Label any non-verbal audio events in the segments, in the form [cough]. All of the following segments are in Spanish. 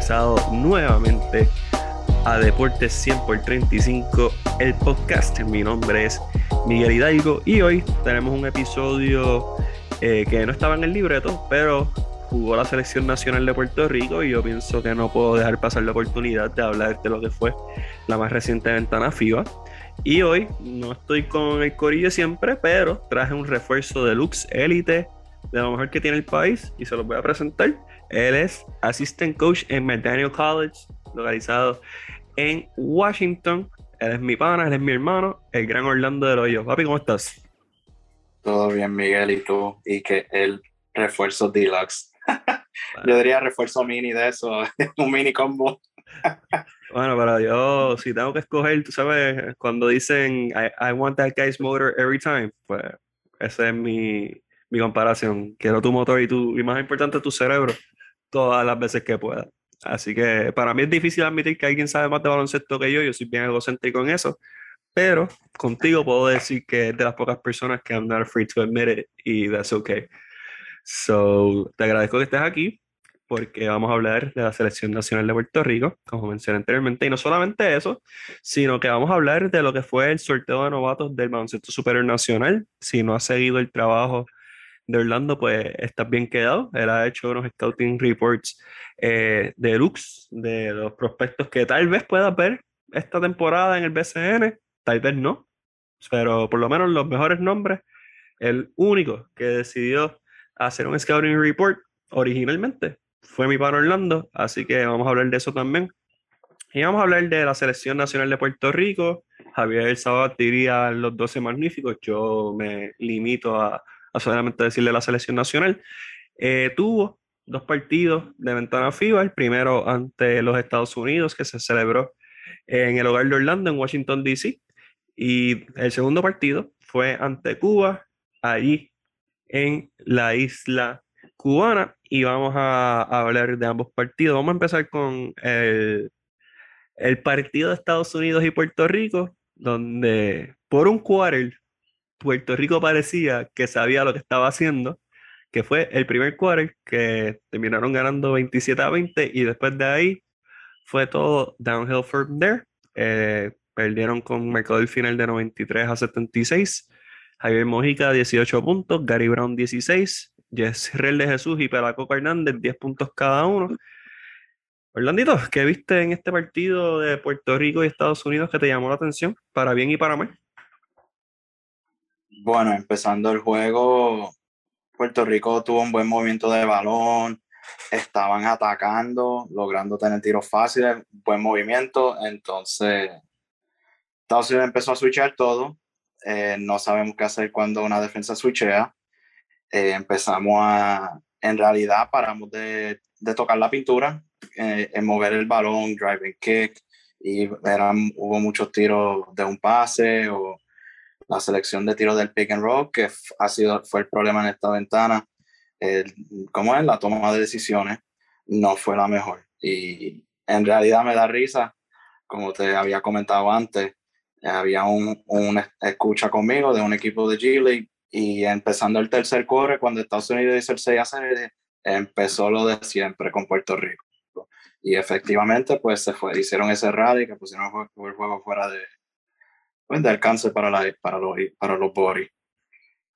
regresado nuevamente a Deportes 100 por 35, el podcast. Mi nombre es Miguel Hidalgo y hoy tenemos un episodio eh, que no estaba en el libreto, pero jugó la selección nacional de Puerto Rico y yo pienso que no puedo dejar pasar la oportunidad de hablar de lo que fue la más reciente ventana FIBA. Y hoy no estoy con el corillo siempre, pero traje un refuerzo de Lux Elite de lo mejor que tiene el país y se los voy a presentar. Él es Assistant Coach en McDaniel College, localizado en Washington. Él es mi pana, él es mi hermano, el gran Orlando de Hoyo. Papi, ¿cómo estás? Todo bien, Miguel, y tú, y que el refuerzo deluxe. [laughs] Yo diría refuerzo mini de eso, [laughs] un mini combo. [laughs] Bueno, pero yo, si tengo que escoger, tú sabes, cuando dicen I, want that guy's motor every time, pues esa es mi, mi comparación. Quiero tu motor y, tu, y más importante, tu cerebro todas las veces que pueda. Así que para mí es difícil admitir que alguien sabe más de baloncesto que yo, yo soy bien egocéntrico en eso, pero contigo puedo decir que es de las pocas personas que I'm not afraid to admit it y that's okay. So, te agradezco que estés aquí porque vamos a hablar de la Selección Nacional de Puerto Rico, como mencioné anteriormente, y no solamente eso, sino que vamos a hablar de lo que fue el sorteo de novatos del baloncesto superior nacional. Si no has seguido el trabajo de Orlando, pues estás bien quedado. Él ha hecho unos scouting reports eh, de Lux, de los prospectos que tal vez puedas ver esta temporada en el BCN, tal vez no, pero por lo menos los mejores nombres. El único que decidió hacer un scouting report originalmente fue mi pan Orlando, así que vamos a hablar de eso también. Y vamos a hablar de la Selección Nacional de Puerto Rico. Javier El Sabat diría los 12 magníficos, yo me limito a, solamente decirle la Selección Nacional. Eh, tuvo dos partidos de ventana FIBA, el primero ante los Estados Unidos, que se celebró en el hogar de Orlando, en Washington, D.C. Y el segundo partido fue ante Cuba, allí en la isla cubana y vamos a, hablar de ambos partidos. Vamos a empezar con el, el, partido de Estados Unidos y Puerto Rico, donde por un quarter Puerto Rico parecía que sabía lo que estaba haciendo, que fue el primer quarter que terminaron ganando 27 a 20 y después de ahí fue todo downhill from there. Eh, perdieron con marcador final de 93 a 76. Javier Mojica 18 puntos, Gary Brown 16, Real de Jesús y Pelacoco Hernández, 10 puntos cada uno. Orlandito, ¿qué viste en este partido de Puerto Rico y Estados Unidos que te llamó la atención, para bien y para mal? Bueno, empezando el juego, Puerto Rico tuvo un buen movimiento de balón, estaban atacando, logrando tener tiros fáciles, buen movimiento, entonces Estados Unidos empezó a switchar todo, eh, no sabemos qué hacer cuando una defensa switchea, eh, empezamos a, en realidad paramos de, de tocar la pintura, eh, en mover el balón, driving kick, y eran, hubo muchos tiros de un pase o la selección de tiros del pick and roll, que ha sido, fue el problema en esta ventana. como es? La toma de decisiones no fue la mejor. Y en realidad me da risa, como te había comentado antes, había un, un escucha conmigo de un equipo de G League y empezando el tercer corre, cuando Estados Unidos hizo el 6 a 0, empezó lo de siempre con Puerto Rico. Y efectivamente, pues se fue, hicieron ese rally que pusieron el juego fuera de, pues, de alcance para, la, para los, para los.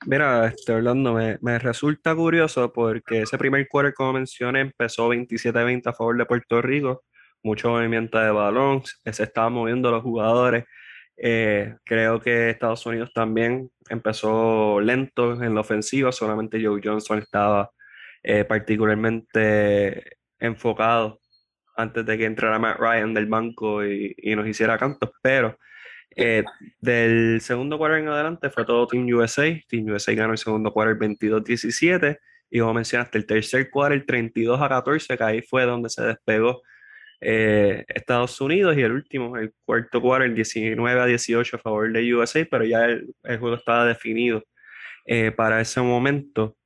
Mira, este, Orlando, me, me, resulta curioso porque ese primer quarter, como mencioné, empezó 27-20 a favor de Puerto Rico. Mucho movimiento de balón, se estaban moviendo los jugadores. Eh, creo que Estados Unidos también empezó lento en la ofensiva, solamente Joe Johnson estaba eh, particularmente enfocado antes de que entrara Matt Ryan del banco y, nos hiciera cantos, pero eh, del segundo cuarto en adelante fue todo Team USA, Team USA ganó el segundo cuarto 22-17 y como mencionaste, el tercer cuarto el 32 a 14, que ahí fue donde se despegó eh, Estados Unidos. Y el último, el cuarto cuarto, el 19 a 18 a favor de USA, pero ya el, juego estaba definido eh, para ese momento.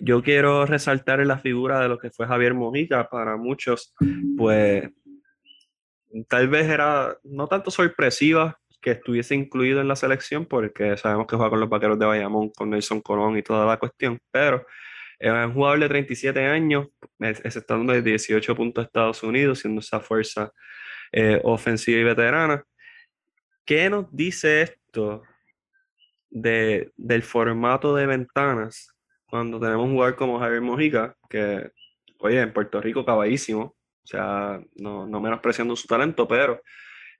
Yo quiero resaltar la figura de lo que fue Javier Mojica, para muchos, pues tal vez era no tanto sorpresiva, que estuviese incluido en la selección, porque sabemos que juega con los vaqueros de Bayamón, con Nelson Colón y toda la cuestión, pero es un jugador de 37 años, es, estando de 18 puntos Estados Unidos, siendo esa fuerza eh, ofensiva y veterana. ¿Qué nos dice esto de, del formato de ventanas cuando tenemos un jugador como Javier Mojica, que, oye, en Puerto Rico caballísimo, o sea, no, no menospreciando su talento, pero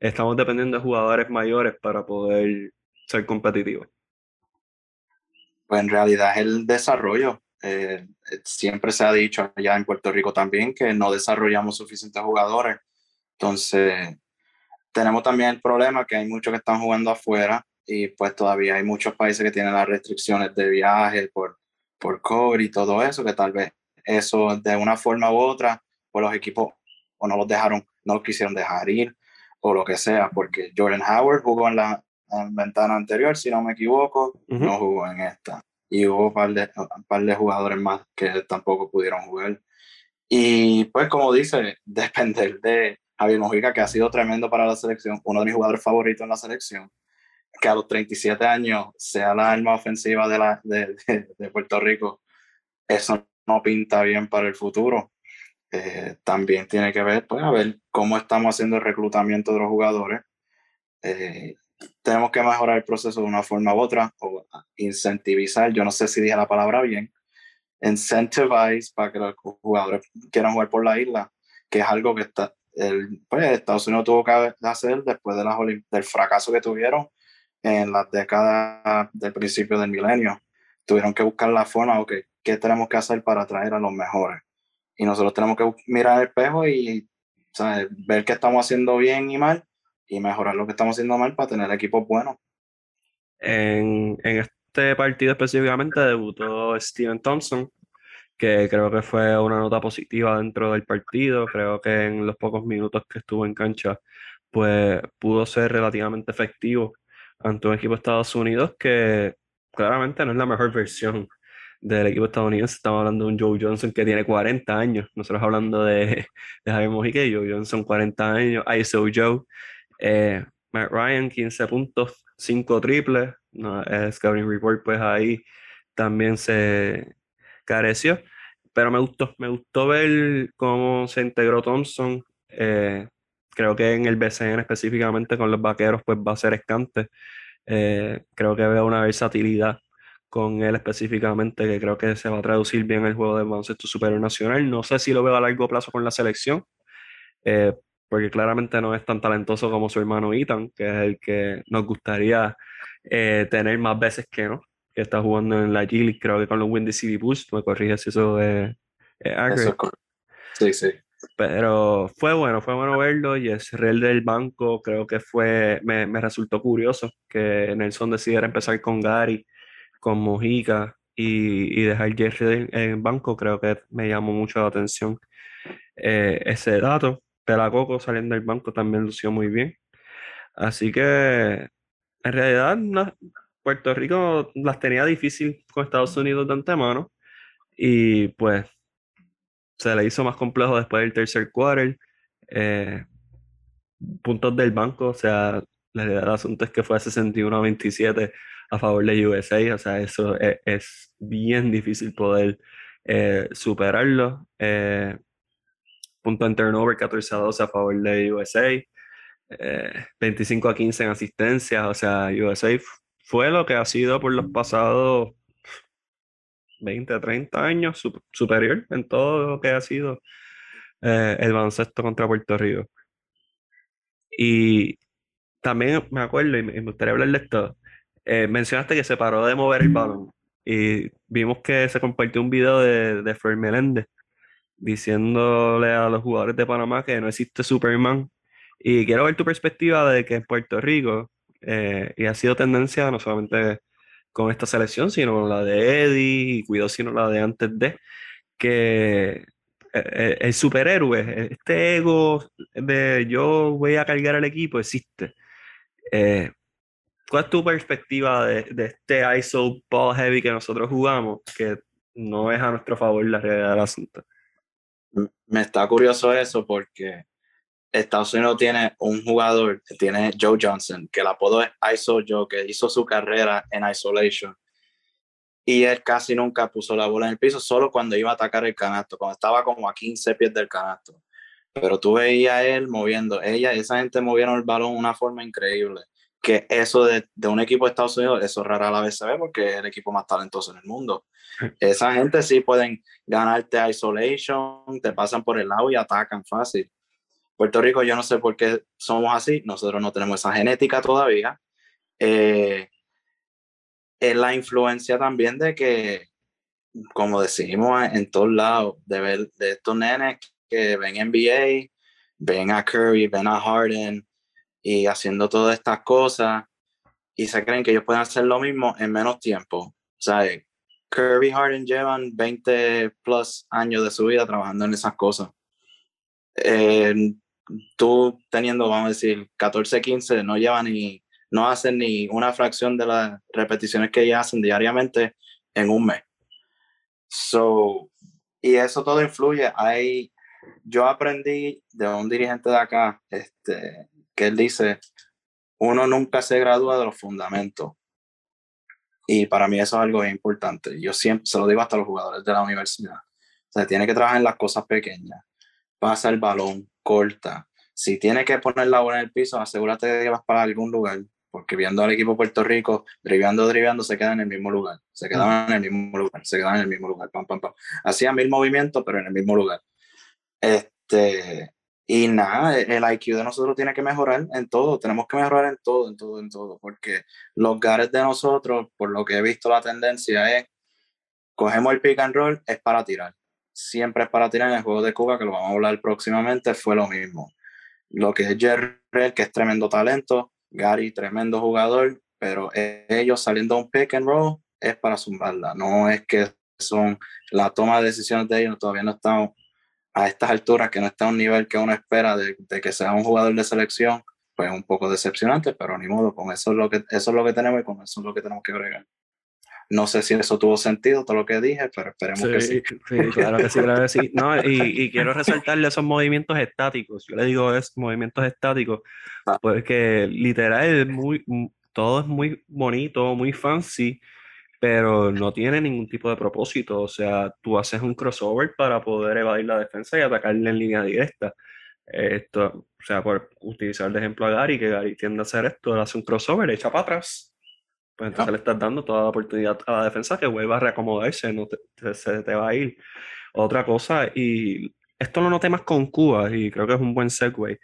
estamos dependiendo de jugadores mayores para poder ser competitivos. Pues en realidad es el desarrollo. Eh, siempre se ha dicho allá en Puerto Rico también que no desarrollamos suficientes jugadores. Entonces, tenemos también el problema que hay muchos que están jugando afuera y pues todavía hay muchos países que tienen las restricciones de viaje por, por COVID y todo eso, que tal vez eso de una forma u otra, pues los equipos o no los dejaron, no los quisieron dejar ir o lo que sea, porque Jordan Howard jugó en la ventana anterior, si no me equivoco, no jugó en esta. Y hubo un par, de, un par de jugadores más que tampoco pudieron jugar. Y pues como dice, [laughs] depender de Javier Mojica, que ha sido tremendo para la selección, uno de mis jugadores favoritos en la selección, que a los 37 años sea la arma ofensiva de, la, de, [laughs] de, Puerto Rico, eso no pinta bien para el futuro. Eh, también tiene que ver, pues, a ver cómo estamos haciendo el reclutamiento de los jugadores. Eh, tenemos que mejorar el proceso de una forma u otra, o incentivizar, yo no sé si dije la palabra bien, incentivize para que los jugadores quieran jugar por la isla, que es algo que está, el, pues, Estados Unidos tuvo que hacer después de las del fracaso que tuvieron en las décadas del principio del milenio. Tuvieron que buscar la forma, ok, ¿qué tenemos que hacer para atraer a los mejores? Y nosotros tenemos que mirar el espejo y ver qué estamos haciendo bien y mal y mejorar lo que estamos haciendo mal para tener equipos buenos. En, en este partido específicamente debutó Steven Thompson, que creo que fue una nota positiva dentro del partido. Creo que en los pocos minutos que estuvo en cancha, pues pudo ser relativamente efectivo ante un equipo de Estados Unidos que claramente no es la mejor versión del equipo estadounidense. Estamos hablando de un Joe Johnson que tiene 40 años. Nosotros hablando de, de Javier Mojica Joe Johnson 40 años. ISO Joe. Eh, Matt Ryan 15 puntos, 5 triples. No, Scouting Report pues ahí también se careció. Pero me gustó, me gustó ver cómo se integró Thompson. Eh, creo que en el BCN específicamente con los vaqueros pues va a ser escante. Eh, creo que veo una versatilidad con él específicamente que creo que se va a traducir bien el juego de baloncesto superior nacional. No sé si lo veo a largo plazo con la selección, eh, porque claramente no es tan talentoso como su hermano Ethan, que es el que nos gustaría eh, tener más veces que no, que está jugando en la G creo que con los Windy City Bulls, me corrige si eso es, es Sí, sí. Pero fue bueno, fue bueno verlo y el real del banco creo que fue, me, me, resultó curioso que Nelson decidiera empezar con Gary, con Mojica y, y dejar Jerry en el banco, creo que me llamó mucho la atención eh, ese dato. Pelacoco saliendo del banco también lució muy bien. Así que en realidad Puerto Rico las tenía difícil con Estados Unidos de antemano y pues se le hizo más complejo después del tercer quarter. Eh, puntos del banco, o sea, la realidad del asunto es que fue 61 a 27 a favor de USA, o sea, eso es, bien difícil poder eh, superarlo. Eh, punto en turnover 14 a 12 a favor de USA, 25 a 15 en asistencia, o sea, USA fue lo que ha sido por los pasados 20, 30 años superior en todo lo que ha sido eh, el baloncesto contra Puerto Rico. Y también me acuerdo, y me gustaría hablar de esto, eh, mencionaste que se paró de mover el balón y vimos que se compartió un video de, de Fer Meléndez diciéndole a los jugadores de Panamá que no existe Superman. Y quiero ver tu perspectiva de que en Puerto Rico, eh, y ha sido tendencia no solamente con esta selección, sino la de Eddie y cuidado sino la de antes de, que eh, eh, el superhéroe, este ego de yo voy a cargar al equipo existe. Eh, ¿Cuál es tu perspectiva de, este ISO ball heavy que nosotros jugamos, que no es a nuestro favor la realidad del asunto? Me está curioso eso porque Estados Unidos tiene un jugador, tiene Joe Johnson, que el apodo es ISO Joe, que hizo su carrera en isolation. Y él casi nunca puso la bola en el piso, solo cuando iba a atacar el canasto, cuando estaba como a 15 pies del canasto. Pero tú veías a él moviendo, ella, esa gente movieron el balón de una forma increíble. Que eso de, de un equipo de Estados Unidos, eso rara la vez se ve porque es el equipo más talentoso en el mundo. [laughs] Esa gente sí pueden ganarte isolation, te pasan por el lado y atacan fácil. Puerto Rico, yo no sé por qué somos así, nosotros no tenemos esa genética todavía. Eh, es la influencia también de que, como decimos en todos lados, de ver de estos nenes que ven NBA, ven a Curry, ven a Harden y haciendo todas estas cosas y se creen que ellos pueden hacer lo mismo en menos tiempo. O sea, Curry y Harden llevan 20 plus años de su vida trabajando en esas cosas. Eh, tú teniendo, vamos a decir, 14, 15, no llevan ni, no hacen ni una fracción de las repeticiones que ellos hacen diariamente en un mes. So, y eso todo influye. Hay, yo aprendí de un dirigente de acá, este, que él dice, uno nunca se gradúa de los fundamentos. Y para mí eso es algo importante. Yo siempre se lo digo hasta los jugadores de la universidad. O sea, tiene que trabajar en las cosas pequeñas. Pasa el balón, corta. Si tiene que poner la bola en el piso, asegúrate de que vas para algún lugar. Porque viendo al equipo Puerto Rico, driblando, driblando, se quedan en el mismo lugar. Se quedaban en el mismo lugar. Se quedaban en el mismo lugar. Pam, pam, pam. Hacían mil movimientos, pero en el mismo lugar. Este, y nada, el IQ de nosotros tiene que mejorar en todo, tenemos que mejorar en todo, en todo, en todo, porque los gares de nosotros, por lo que he visto la tendencia es, cogemos el pick and roll, es para tirar. Siempre es para tirar en el juego de Cuba, que lo vamos a hablar próximamente, fue lo mismo. Lo que es Jerry, que es tremendo talento, Gary, tremendo jugador, pero ellos saliendo a un pick and roll es para zumbarla, no es que son la toma de decisiones de ellos, todavía no estamos a estas alturas que no está a un nivel que uno espera de, que sea un jugador de selección, pues un poco decepcionante, pero ni modo, con eso es lo que, eso es lo que tenemos y con eso es lo que tenemos que agregar. No sé si eso tuvo sentido, todo lo que dije, pero esperemos que sí. Sí, claro que sí, claro que sí. No, y, y, quiero resaltarle esos movimientos estáticos. Yo le digo es movimientos estáticos, ah. porque literal es muy, todo es muy bonito, muy fancy, pero no tiene ningún tipo de propósito. O sea, tú haces un crossover para poder evadir la defensa y atacarle en línea directa. Esto, o sea, por utilizar de ejemplo a Gary, que Gary tiende a hacer esto, hace un crossover, echa para atrás. Pues entonces le estás dando toda la oportunidad a la defensa que vuelva a reacomodarse, no se te va a ir. Otra cosa, y esto lo noté más con Cuba, y creo que es un buen segue,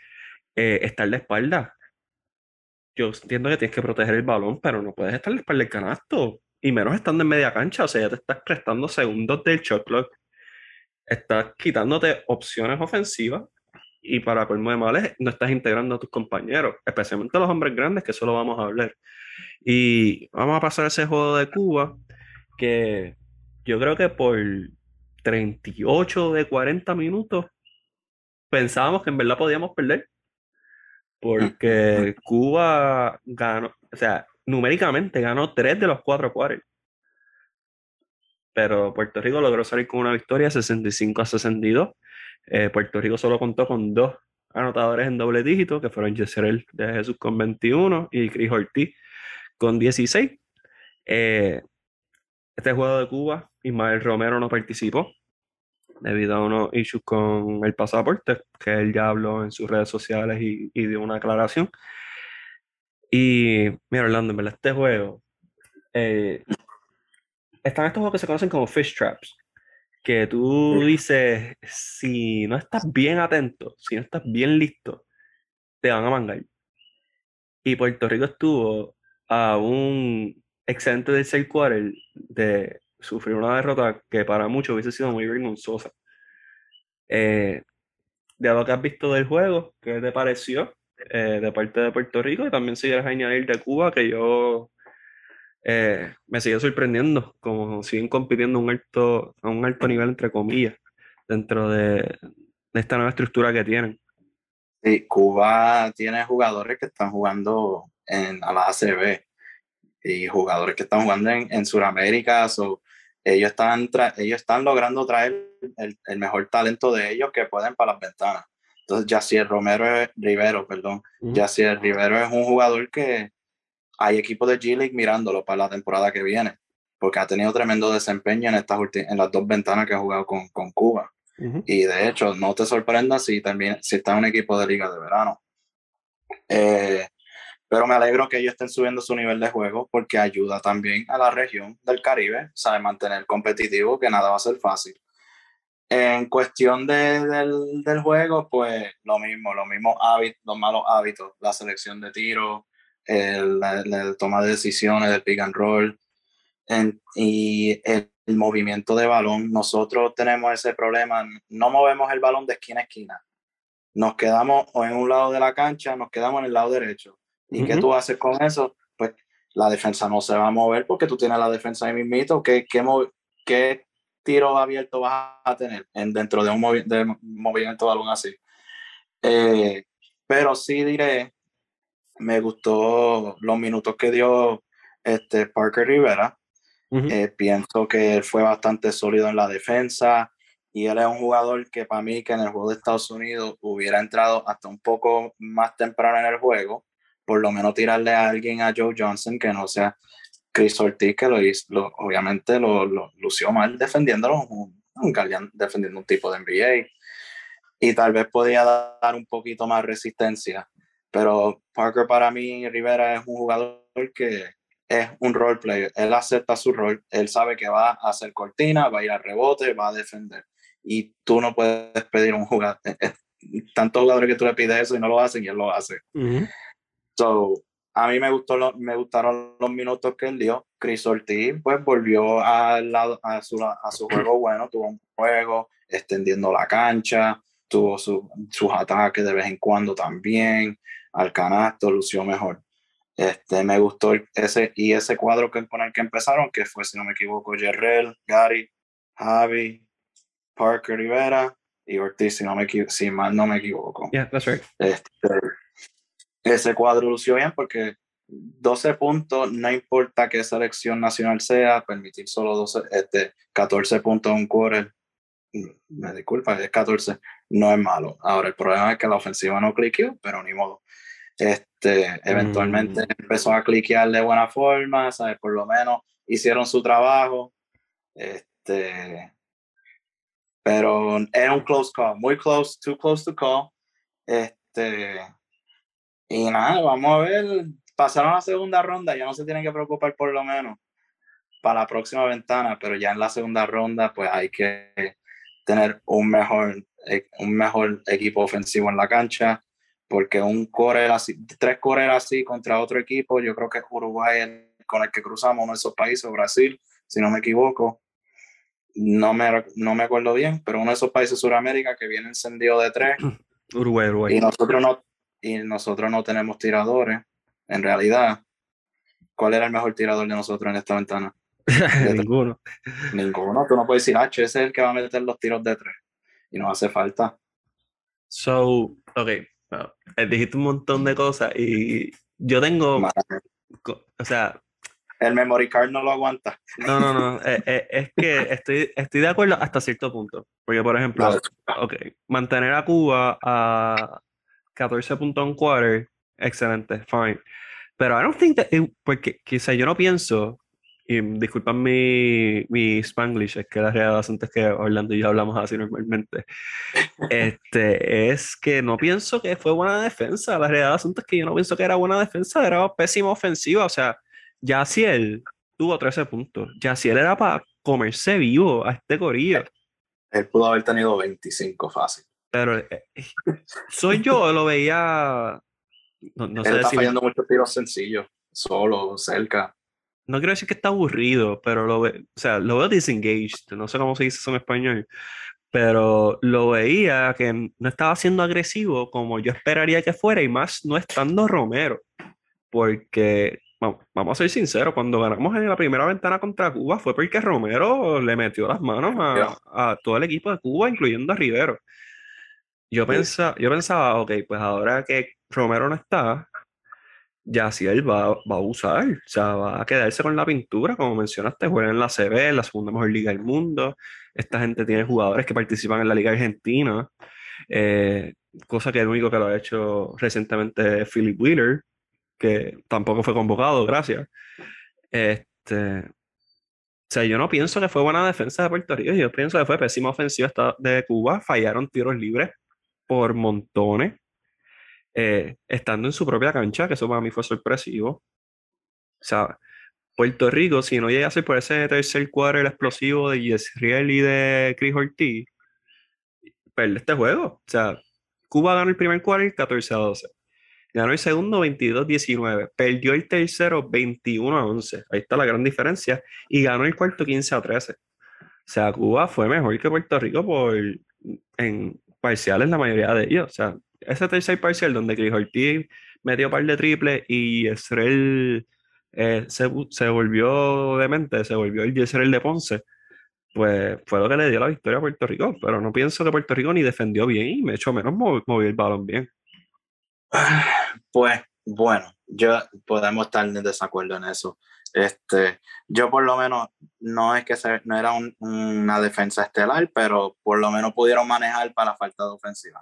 eh, estar de espalda. Yo entiendo que tienes que proteger el balón, pero no puedes estar de espalda del canasto y menos estando en media cancha, o sea, ya te estás prestando segundos del shot clock, estás quitándote opciones ofensivas y para colmo de males no estás integrando a tus compañeros, especialmente a los hombres grandes, que eso lo vamos a hablar. Y vamos a pasar a ese juego de Cuba, que yo creo que por 38 de 40 minutos pensábamos que en verdad podíamos perder, porque Cuba ganó, o sea, numéricamente ganó tres de los cuatro cuartos. Pero Puerto Rico logró salir con una victoria 65 a 62. Eh, Puerto Rico solo contó con dos anotadores en doble dígito, que fueron Yeserel de Jesús con 21 y Chris Ortiz con 16. Eh, este juego de Cuba, Ismael Romero no participó debido a unos issues con el pasaporte, que él ya habló en sus redes sociales y dio una aclaración. Y mira, Orlando, en verdad, este juego. Eh, están estos juegos que se conocen como fish traps. Que tú dices, si no estás bien atento, si no estás bien listo, te van a mangar. Y Puerto Rico estuvo a un excelente tercer quarter de sufrir una derrota que para muchos hubiese sido muy vergonzosa. Eh, de lo que has visto del juego, ¿qué te pareció? Eh, de parte de Puerto Rico y también si quieres añadir de Cuba, que yo eh, me sigue sorprendiendo, como siguen compitiendo un alto, a un alto nivel, entre comillas, dentro de, esta nueva estructura que tienen. Sí, Cuba tiene jugadores que están jugando en, a la ACB y jugadores que están jugando en, en Sudamérica. ellos, están ellos están logrando traer el, mejor talento de ellos que pueden para las ventanas Entonces, Yacier Romero Rivero, perdón. Uh Rivero es un jugador que hay equipos de G League mirándolo para la temporada que viene, porque ha tenido tremendo desempeño en, estas en las dos ventanas que ha jugado con, con Cuba. Y de hecho, no te sorprendas si también si está en un equipo de liga de verano. Eh, pero me alegro que ellos estén subiendo su nivel de juego porque ayuda también a la región del Caribe, sabe mantener competitivo, que nada va a ser fácil. En cuestión de, del, del, juego, pues lo mismo, los mismos hábitos, los malos hábitos, la selección de tiro, el, el, toma de decisiones, del pick and roll y el, el, movimiento de balón. Nosotros tenemos ese problema, no movemos el balón de esquina a esquina. Nos quedamos o en un lado de la cancha, nos quedamos en el lado derecho. ¿Y qué tú haces con eso? Pues la defensa no se va a mover porque tú tienes la defensa ahí mismito. ¿Qué, qué, qué tiro abierto vas a tener en, dentro de un de movimiento de balón así? Eh, pero sí diré me gustó los minutos que dio este Parker Rivera. Eh, pienso que fue bastante sólido en la defensa y él es un jugador que para mí que en el juego de Estados Unidos hubiera entrado hasta un poco más temprano en el juego, por lo menos tirarle a alguien a Joe Johnson que no sea Chris Ortiz, que lo hizo, obviamente lo, lo, lució mal defendiéndolo, un, un defendiendo un tipo de NBA. Y tal vez podía dar un poquito más resistencia pero Parker para mí, Rivera es un jugador que es un role player. Él acepta su rol, él sabe que va a hacer cortina, va a ir al rebote, va a defender. Y tú no puedes pedir un jugador, eh, eh, tantos jugadores que tú le pides eso y no lo hacen y él lo hace. So, a mí me, gustó me gustaron los minutos que él dio. Chris Ortiz pues volvió lado, a, su, a su juego [clears throat] bueno, tuvo un juego extendiendo la cancha, tuvo su, sus ataques de vez en cuando también al canasto, lució mejor. Este, me gustó ese, y ese cuadro que, con el que empezaron, que fue, si no me equivoco, Jerrell, Gary, Javi, Parker Rivera y Ortiz, si, no me, si mal no me equivoco. Yeah, that's right. Este, ese cuadro lució bien porque 12 puntos, no importa qué selección nacional sea, permitir solo 12, este, 14 puntos un quarter, me disculpa, es 14, no es malo. Ahora, el problema es que la ofensiva no cliqueó, pero ni modo. Este, eventualmente mm. empezó a cliquear de buena forma, ¿sabes? Por lo menos hicieron su trabajo. Este, pero era un close call, muy close, too close to call. Este, y nada, vamos a ver. Pasaron la segunda ronda, ya no se tienen que preocupar por lo menos para la próxima ventana, pero ya en la segunda ronda, pues hay que tener un mejor, eh, un mejor equipo ofensivo en la cancha porque un correr así, tres correr así contra otro equipo, yo creo que es Uruguay con el que cruzamos, uno de esos países, Brasil, si no me equivoco, no me, no me acuerdo bien, pero uno de esos países de Sudamérica que viene encendido de tres. [clears throat] Uruguay, Uruguay. Y nosotros no, y nosotros no tenemos tiradores, en realidad. ¿Cuál era el mejor tirador de nosotros en esta ventana? [laughs] Ninguno. Ninguno. Tú no puedes decir, H, ese es el que va a meter los tiros de tres. Y nos hace falta. So, ok, eh, dijiste un montón de cosas y yo tengo, o sea... El memory card no lo aguanta. No, no, no, [laughs] eh, eh, es que estoy, estoy de acuerdo hasta cierto punto. Porque, por ejemplo, okay, mantener a Cuba a 14 puntos en quarter, excelente, fine. Pero I don't think that, porque quizá yo no pienso y disculpan mi, mi spanglish, es que la realidad es que Orlando y yo hablamos así normalmente. [laughs] Este, es que no pienso que fue buena defensa. La realidad es que yo no pienso que era buena defensa, era pésima ofensiva. O sea, ya si él tuvo 13 puntos, ya si él era para comerse vivo a este corillo. Él pudo haber tenido 25 fácil. Pero eh, soy yo, lo veía. No, no él está fallando muchos tiros sencillos, solo, cerca no quiero decir que está aburrido, pero lo, ve, o sea, lo veo disengaged, no sé cómo se dice eso en español, pero lo veía que no estaba siendo agresivo como yo esperaría que fuera y más no estando Romero, porque vamos, a ser sinceros, cuando ganamos en la primera ventana contra Cuba fue porque Romero le metió las manos a, todo el equipo de Cuba, incluyendo a Rivero. Yo, pensa, yo pensaba, ok, pues ahora que Romero no está, ya si él va, va, a usar, o sea, va a quedarse con la pintura, como mencionaste, juega en la CB, la segunda mejor liga del mundo. Esta gente tiene jugadores que participan en la Liga Argentina. Eh, cosa que el único que lo ha hecho recientemente es Philip Wheeler, que tampoco fue convocado, gracias. Este, o sea, yo no pienso que fue buena defensa de Puerto Rico, yo pienso que fue pésima ofensiva de Cuba, fallaron tiros libres por montones, eh, estando en su propia cancha, que eso para mí fue sorpresivo. O sea, Puerto Rico, si no llega a ser por ese tercer cuadro el explosivo de Yesriel y de Chris Ortiz, pierde este juego. O sea, Cuba ganó el primer cuadro 14 a 12. Ganó el segundo 22-19. Perdió el tercero 21 a 11. Ahí está la gran diferencia. Y ganó el cuarto 15 a 13. O sea, Cuba fue mejor que Puerto Rico por, en parciales la mayoría de ellos. O sea, ese tercer parcial donde Chris Ortiz metió par de triple y Israel eh, se, se, volvió demente, se volvió el Israel de Ponce, pues fue lo que le dio la victoria a Puerto Rico. Pero no pienso que Puerto Rico ni defendió bien y me echó menos movió el balón bien. Pues bueno, yo podemos estar en desacuerdo en eso. Este, yo por lo menos no es que no era una defensa estelar, pero por lo menos pudieron manejar para la falta de ofensiva.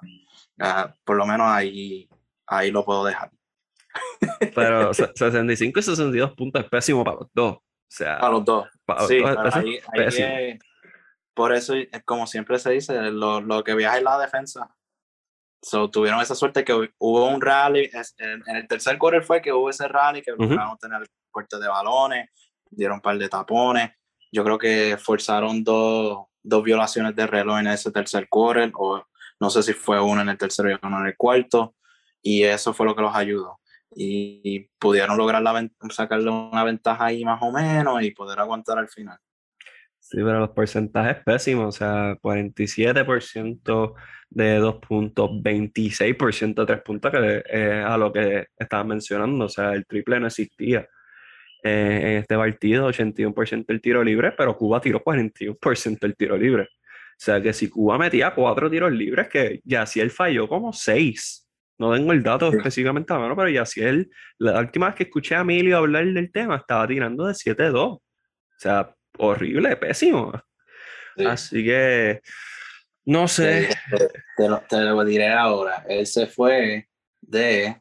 Ah, por lo menos ahí, ahí lo puedo dejar. [laughs] Pero 65 y 62 puntos es pésimo para los dos. O sea, para los dos. sí, por eso, como siempre se dice, lo, lo que viaja es la defensa. So, tuvieron esa suerte que hubo un rally, en, el tercer quarter fue que hubo ese rally que lograron tener corte de balones, dieron un par de tapones. Yo creo que forzaron dos, dos violaciones de reloj en ese tercer quarter, o no sé si fue uno en el tercero y uno en el cuarto, y eso fue lo que los ayudó. Y, pudieron lograr la, sacarle una ventaja ahí más o menos y poder aguantar al final. Sí, pero los porcentajes pésimos, o sea, 47% de dos puntos, 26% de tres puntos, que es a lo que estaban mencionando, o sea, el triple no existía. Eh, en este partido, 81% el tiro libre, pero Cuba tiró 41% el tiro libre. O sea, que si Cuba metía cuatro tiros libres, que ya si él falló como seis. No tengo el dato específicamente a mano, pero ya si él, la última vez que escuché a Emilio hablar del tema, estaba tirando de 7-2. O sea, horrible, pésimo. Así que, no sé. Te, lo, diré ahora. Él se fue de,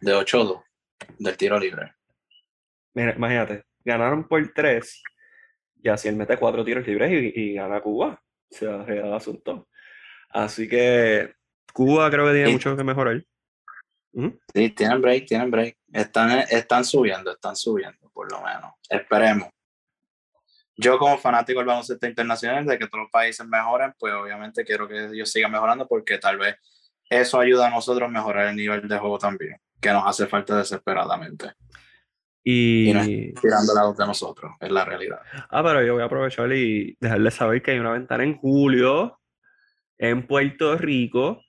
de 8-2 del tiro libre. Mira, imagínate, ganaron por 3 y así él mete 4 tiros libres y, gana Cuba. O sea, el asunto. Así que Cuba creo que tiene mucho que mejorar. Sí, tienen break, tienen break. Están, están subiendo, están subiendo, por lo menos. Esperemos yo como fanático del baloncesto internacional, de que todos los países mejoren, pues obviamente quiero que ellos sigan mejorando porque tal vez eso ayuda a nosotros a mejorar el nivel de juego también, que nos hace falta desesperadamente. Y, y no tirando la de nosotros, es la realidad. Ah, pero yo voy a aprovechar y dejarles saber que hay una ventana en julio en Puerto Rico.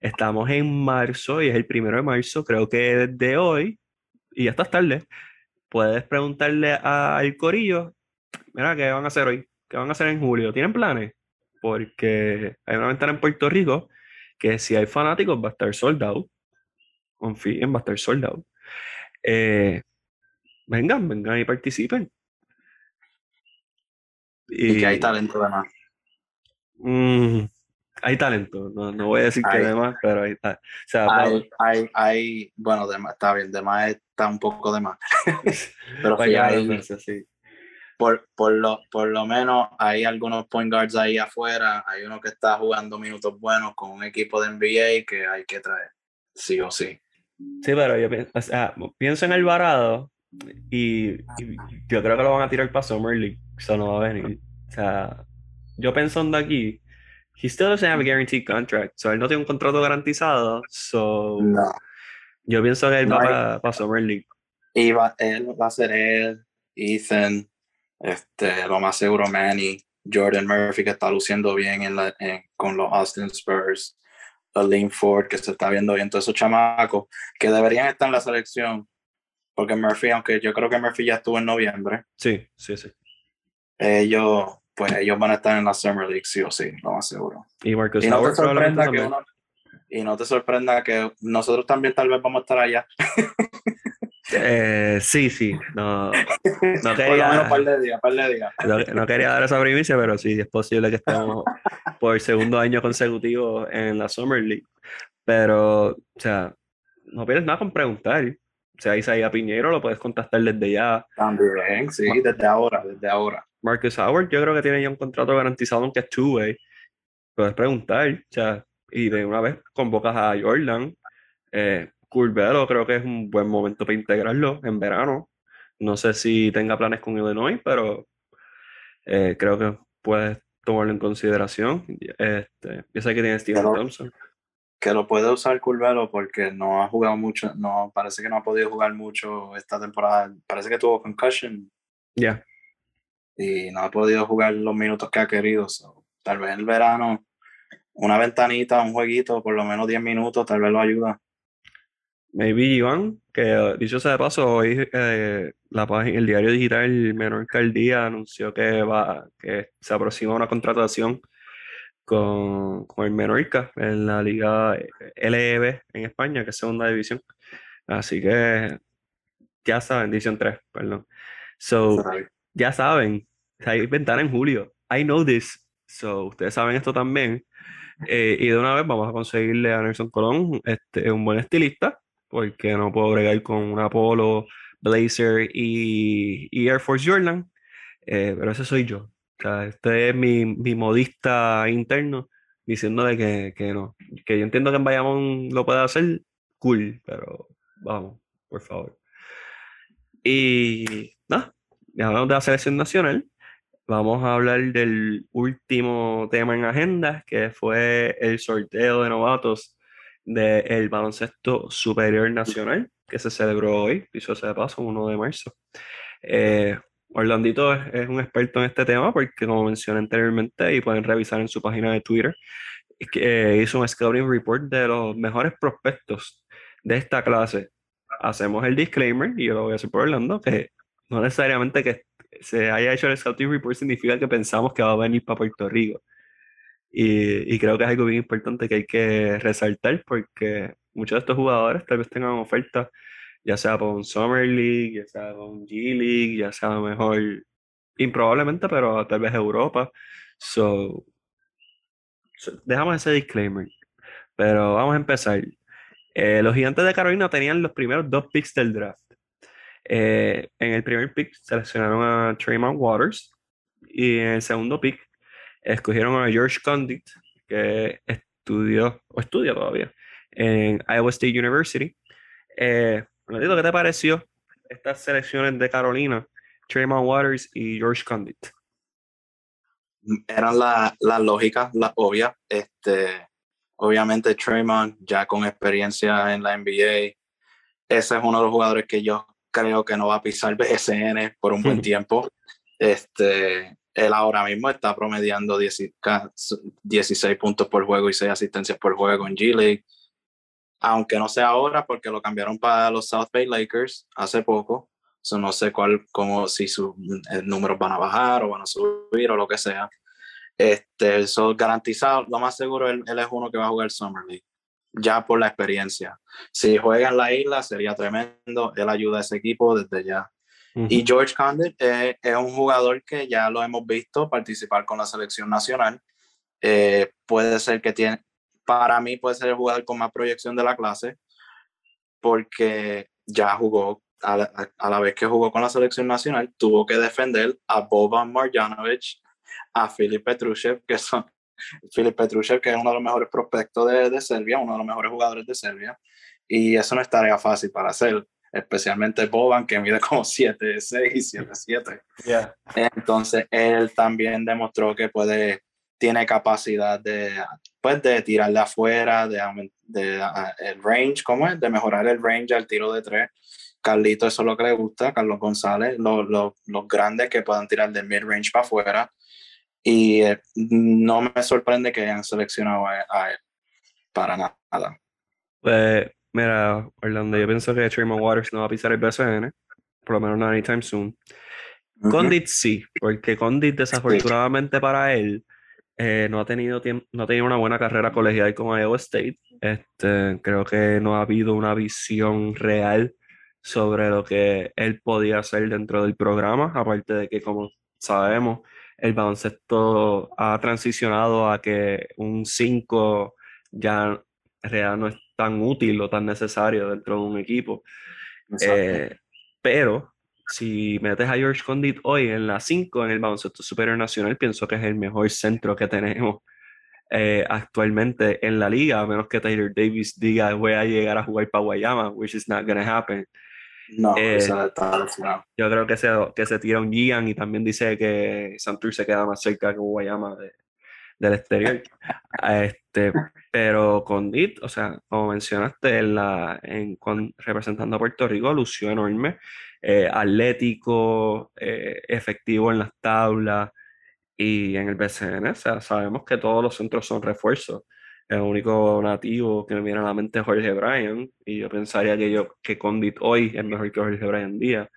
Estamos en marzo y es el primero de marzo, creo que desde hoy, y estás tarde, puedes preguntarle al Corillo mira, ¿qué van a hacer hoy? ¿Qué van a hacer en julio? ¿Tienen planes? Porque hay una ventana en Puerto Rico que si hay fanáticos va a estar soldado. Confíen, va a estar soldado. Eh, vengan, vengan y participen. Y, que hay talento además. Mm, hay talento, no, no, voy a decir que además, pero hay, o sea, hay, hay, hay, bueno, está bien, de más está un poco de más. [laughs] pero sí, hay, sí por, por, lo, por lo menos hay algunos point guards ahí afuera, hay uno que está jugando minutos buenos con un equipo de NBA que hay que traer, sí o sí. Sí, pero yo pienso, o sea, pienso en Alvarado y, y, yo creo que lo van a tirar para Summer League, eso no va a venir. O sea, yo pensando aquí, he still doesn't have a guaranteed contract, so él no tiene un contrato garantizado, so no. yo pienso que él va para, para Summer League. Y va, él va a ser él, Ethan, este, lo más seguro, Manny, Jordan Murphy, que está luciendo bien en la, con los Austin Spurs, Lynn Ford, que se está viendo bien, todos esos chamacos que deberían estar en la selección, porque Murphy, aunque yo creo que Murphy ya estuvo en noviembre. Sí, sí, sí. Ellos, pues ellos van a estar en la Summer League, sí o sí, lo más seguro. Y, Marcus y no te sorprenda que y no te sorprenda que nosotros también tal vez vamos a estar allá. Eh, sí, sí. No, no [laughs] quería, par de días, par de días. No, quería dar esa primicia, pero sí, es posible que estemos [laughs] por el segundo año consecutivo en la Summer League. Pero, o sea, no pierdes nada con preguntar. Sea, Isaías Piñero lo puedes contactar desde ya. También, sí, desde ahora, desde ahora. Marcus Howard, yo creo que tiene ya un contrato garantizado, aunque es two-way. Puedes preguntar, o sea, y de una vez convocas a Jordan. Eh, Curvelo creo que es un buen momento para integrarlo en verano. No sé si tenga planes con Illinois, pero eh, creo que puedes tomarlo en consideración. Este, yo sé que tiene Steven Thompson. Que lo puede usar Curvelo porque no ha jugado mucho, no parece que no ha podido jugar mucho esta temporada. Parece que tuvo concussion. Ya. Y no ha podido jugar los minutos que ha querido. tal vez el verano, una ventanita, un jueguito, por lo menos 10 minutos, tal vez lo ayuda. Maybe Iván, que dicho sea de paso, hoy eh, la página, el diario digital Menor que Día anunció que va, que se aproxima una contratación con, con el Menorca en la liga LEB en España, que es segunda división. Así que ya saben, división 3, perdón. So, ya saben, hay ventana en julio. I know this. So, ustedes saben esto también. Eh, y de una vez vamos a conseguirle a Nelson Colón este, un buen estilista porque no puedo bregar con un Apollo, Blazer y, Air Force Jordan, eh, pero ese soy yo. Sea, este es mi, mi modista interno diciendo de que, que, no, que yo entiendo que en Bayamón lo puede hacer, cool, pero vamos, por favor. Y nada, ya hablamos de la selección nacional. Vamos a hablar del último tema en agenda, que fue el sorteo de novatos del baloncesto superior nacional que se celebró hoy, hizo ese paso, 1 de marzo. Eh, Orlandito es, un experto en este tema porque, como mencioné anteriormente, y pueden revisar en su página de Twitter, eh, hizo un scouting report de los mejores prospectos de esta clase. Hacemos el disclaimer, y yo lo voy a hacer por Orlando, que no necesariamente que se haya hecho el scouting report significa que pensamos que va a venir para Puerto Rico. Y, creo que es algo bien importante que hay que resaltar porque muchos de estos jugadores tal vez tengan ofertas, ya sea por un Summer League, ya sea por un G League, ya sea mejor, improbablemente, pero tal vez Europa. So, dejamos ese disclaimer. Pero vamos a empezar. Eh, los gigantes de Carolina tenían los primeros dos picks del draft. Eh, en el primer pick seleccionaron a Trayman Waters y en el segundo pick escogieron a George Condit, que estudió, o estudia todavía, en Iowa State University. Eh, ¿qué te pareció estas selecciones de Carolina, Tremont Waters y George Condit? Eran las la lógicas, las obvias. Este, obviamente Tremont, ya con experiencia en la NBA, ese es uno de los jugadores que yo creo que no va a pisar [laughs] BSN por un buen [laughs] tiempo. Este, él ahora mismo está promediando 16 puntos por juego y 6 asistencias por juego en G League. Aunque no sea ahora porque lo cambiaron para los South Bay Lakers hace poco. no sé cuál, como si sus eh, números van a bajar o van a subir o lo que sea. Este, eso garantizado, lo más seguro, él, él es uno que va a jugar Summer League ya por la experiencia. Si juega en la isla sería tremendo, él ayuda a ese equipo desde ya. Y George Condit es un jugador que ya lo hemos visto participar con la selección nacional. Eh, puede ser que tiene, para mí puede ser el jugador con más proyección de la clase, porque ya jugó, a la, vez que jugó con la selección nacional, tuvo que defender a Boban Marjanovic, a Filip Petrushchev, que son Filip Petrushchev, que es uno de los mejores prospectos de, de Serbia, uno de los mejores jugadores de Serbia, y eso no es tarea fácil para hacer especialmente Boban, que mide como 7, 6, 7, 7. Entonces, él también demostró que puede, tiene capacidad de, pues, de tirar de afuera, de, de el range, ¿cómo es? De mejorar el range al tiro de tres. Carlito, eso es lo que le gusta, Carlos González, los, los, los grandes que puedan tirar del mid-range para afuera. Y eh, no me sorprende que hayan seleccionado a, a él para nada. Pues Mira, Orlando, yo pienso que Tremont Waters no va a pisar el BSN, por lo menos no anytime soon. Condit sí, porque Condit desafortunadamente para él eh, no, ha tenido no ha tenido una buena carrera colegial con Iowa State. Este, creo que no ha habido una visión real sobre lo que él podía hacer dentro del programa, aparte de que como sabemos, el baloncesto ha transicionado a que un 5 ya realidad no es tan útil o tan necesario dentro de un equipo. Eh, pero si metes a George Condit hoy en la 5 en el baloncesto superior nacional, pienso que es el mejor centro que tenemos eh, actualmente en la liga, a menos que Taylor Davis diga voy a llegar a jugar para Guayama, which is not to happen. No, Eh, está Yo creo que se, que se tira un Gian y también dice que Santur se queda más cerca que Guayama de- del exterior. [laughs] Este, pero Condit, o sea, como mencionaste, en la, en, con- representando a Puerto Rico, lució enorme, eh, atlético, eh, efectivo en las tablas y en el BCN, o sea, sabemos que todos los centros son refuerzos. El único nativo que me viene a la mente es Jorge Bryan, y yo pensaría que, yo, que Condit hoy es mejor que Jorge Bryan Díaz.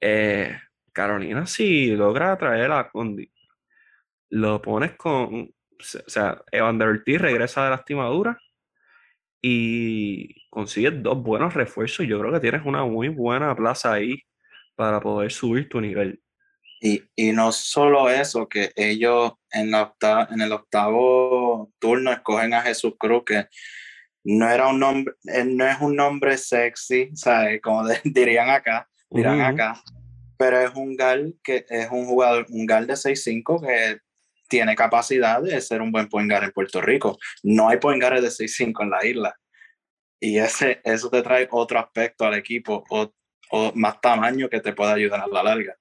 Eh, Carolina, si logra atraer a Condit, lo pones con. O sea, Evander Ortiz regresa de lastimadura y consigues dos buenos refuerzos. Yo creo que tienes una muy buena plaza ahí para poder subir tu nivel. Y, y no solo eso, que ellos en, la en el octavo turno escogen a Jesús Cruz, que no era un nombre, no es un nombre sexy, ¿sabes? Como de- [laughs] dirían acá, dirán Ujú. acá, pero es un gal que es un jugador, un gal de 6'5 que tiene capacidad de ser un buen point guard en Puerto Rico. No hay point de 6'5 en la isla. Y ese, eso te trae otro aspecto al equipo o, o más tamaño que te pueda ayudar a la larga.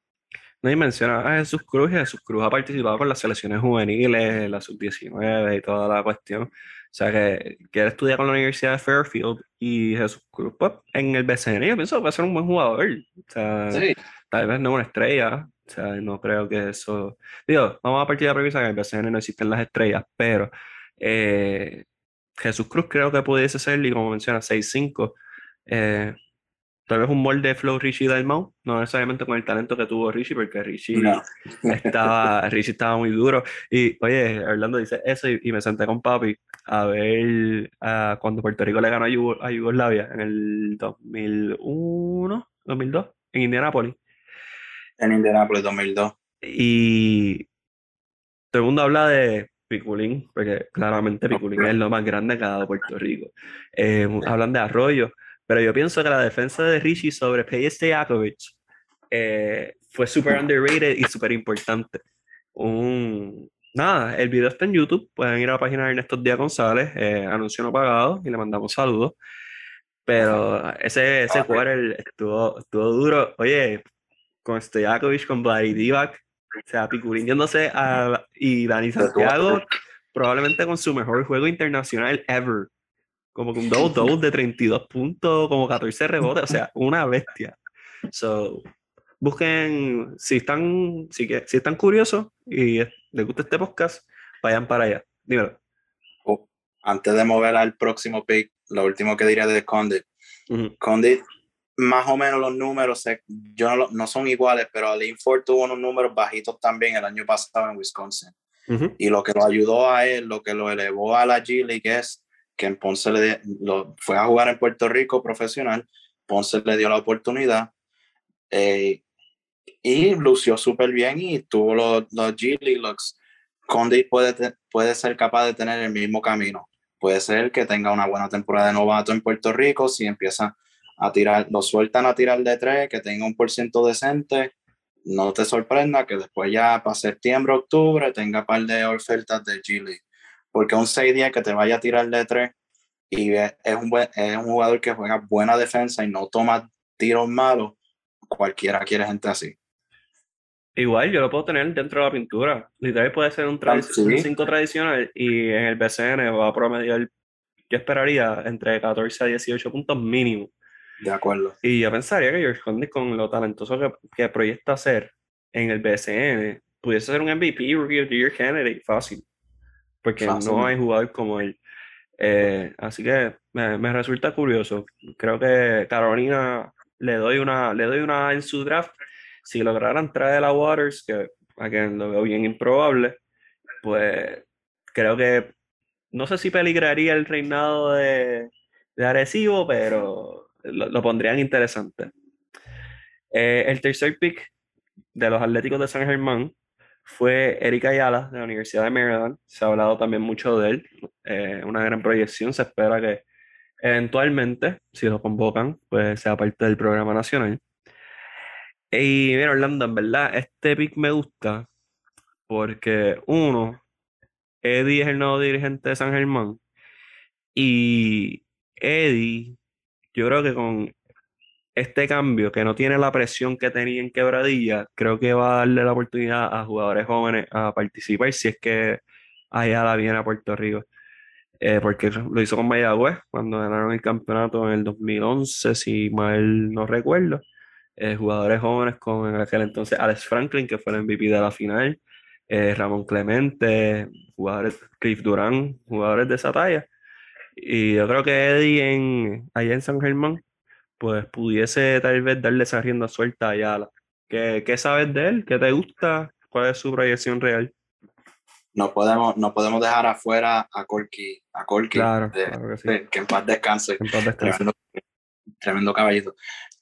No, y menciona a Jesús Cruz, y Jesús Cruz ha participado con las selecciones juveniles, la sub-19 y toda la cuestión. O sea, que quiere estudiar con la Universidad de Fairfield y Jesús Cruz, pues, en el BCN, yo pienso que va a ser un buen jugador. O sea, Sí, tal vez no una estrella. O sea, no creo que eso. Digo, vamos a partir de la premisa que en el BCN no existen las estrellas, pero eh, Jesús Cruz creo que pudiese ser, y como menciona, 6'5. Eh, tal vez un molde de Flow Richie Dalmau, no necesariamente con el talento que tuvo Richie, porque Richie no. [laughs] estaba, Richie estaba muy duro. Y oye, Orlando dice eso y, y me senté con papi a ver cuando Puerto Rico le ganó a, Yugo- a Yugoslavia en el 2001, 2002, en Indianápolis. En Indianapolis 2002. Y todo el mundo habla de Piculín, porque claramente Piculín es lo más grande que ha dado Puerto Rico. Eh, hablan de Arroyo, pero yo pienso que la defensa de Richie sobre Peje Stojakovic eh, fue súper underrated y súper importante. Un, nada, el video está en YouTube, pueden ir a la página de Ernesto Díaz González, eh, anuncio no pagado, y le mandamos saludos. Pero ese, ese quarter estuvo, estuvo duro. Oye, con Stojakovic, con Vladi Divac, o sea, yéndose a, y Dani Santiago, probablemente con su mejor juego internacional ever. Como que un double-double [laughs] de 32 puntos, como 14 rebotes, o sea, una bestia. So, busquen, si están, si, si están curiosos y es- les gusta este podcast, vayan para allá. Dímelo. Oh, antes de mover al próximo pick, lo último que diría de Condit. Ujú, Condit, más o menos los números, se- yo no, no son iguales, pero Linford tuvo unos números bajitos también el año pasado en Wisconsin. ujú. Y lo que lo ayudó a él, lo que lo elevó a la G League es que en Ponce le di- lo, fue a jugar en Puerto Rico profesional, Ponce le dio la oportunidad eh, y lució súper bien y tuvo los, los G League looks. Condit puede, te- puede ser capaz de tener el mismo camino. Puede ser que tenga una buena temporada de novato en Puerto Rico si empieza a tirar, lo sueltan a tirar de tres, que tenga un por ciento decente, no te sorprenda que después ya para septiembre, octubre tenga un par de ofertas de G League. Porque un 6-10 que te vaya a tirar de 3 y es un, buen, es un jugador que juega buena defensa y no toma tiros malos, cualquiera quiere gente así. Igual yo lo puedo tener dentro de la pintura. Literal puede ser un Ah, sí. 5 tradicional y en el BCN va a promediar, yo esperaría, entre 14 a 18 puntos mínimo. De acuerdo. Y yo pensaría que George Condit, con lo talentoso que, que proyecta ser en el BCN, pudiese ser un MVP, Rookie of the Year candidate, fácil. Porque Fácil. no hay jugador como él. Eh, así que me, me resulta curioso. Creo que Carolina le doy una, le doy una en su draft. Si lograran traer a Waters, que a quien lo veo bien improbable, pues creo que no sé si peligraría el reinado de, de Arecibo, pero lo, pondrían interesante. Eh, el tercer pick de los Atléticos de San Germán fue Eric Ayala de la Universidad de Maryland. Se ha hablado también mucho de él. Eh, una gran proyección. Se espera que eventualmente, si lo convocan, pues sea parte del programa nacional. Y mira, Orlando, en verdad, este pick me gusta porque, uno, Eddie es el nuevo dirigente de San Germán. Y Eddie, yo creo que con este cambio, que no tiene la presión que tenía en Quebradilla, creo que va a darle la oportunidad a jugadores jóvenes a participar si es que allá la viene a Puerto Rico. Eh, porque lo hizo con Mayagüez cuando ganaron el campeonato en el 2011, si mal no recuerdo. Eh, jugadores jóvenes con en aquel entonces Alex Franklin, que fue el MVP de la final, eh, Ramón Clemente, jugadores, Cliff Durán, jugadores de esa talla. Y yo creo que Eddie en, allá en San Germán, pues pudiese tal vez darle esa rienda suelta a Ayala. ¿Qué, ¿Qué sabes de él? ¿Qué te gusta? ¿Cuál es su proyección real? No podemos, no podemos dejar afuera a Corky, a Corky, Claro, de- claro que sí. de- que en paz descanse. En paz descanse. Tremendo, tremendo caballito.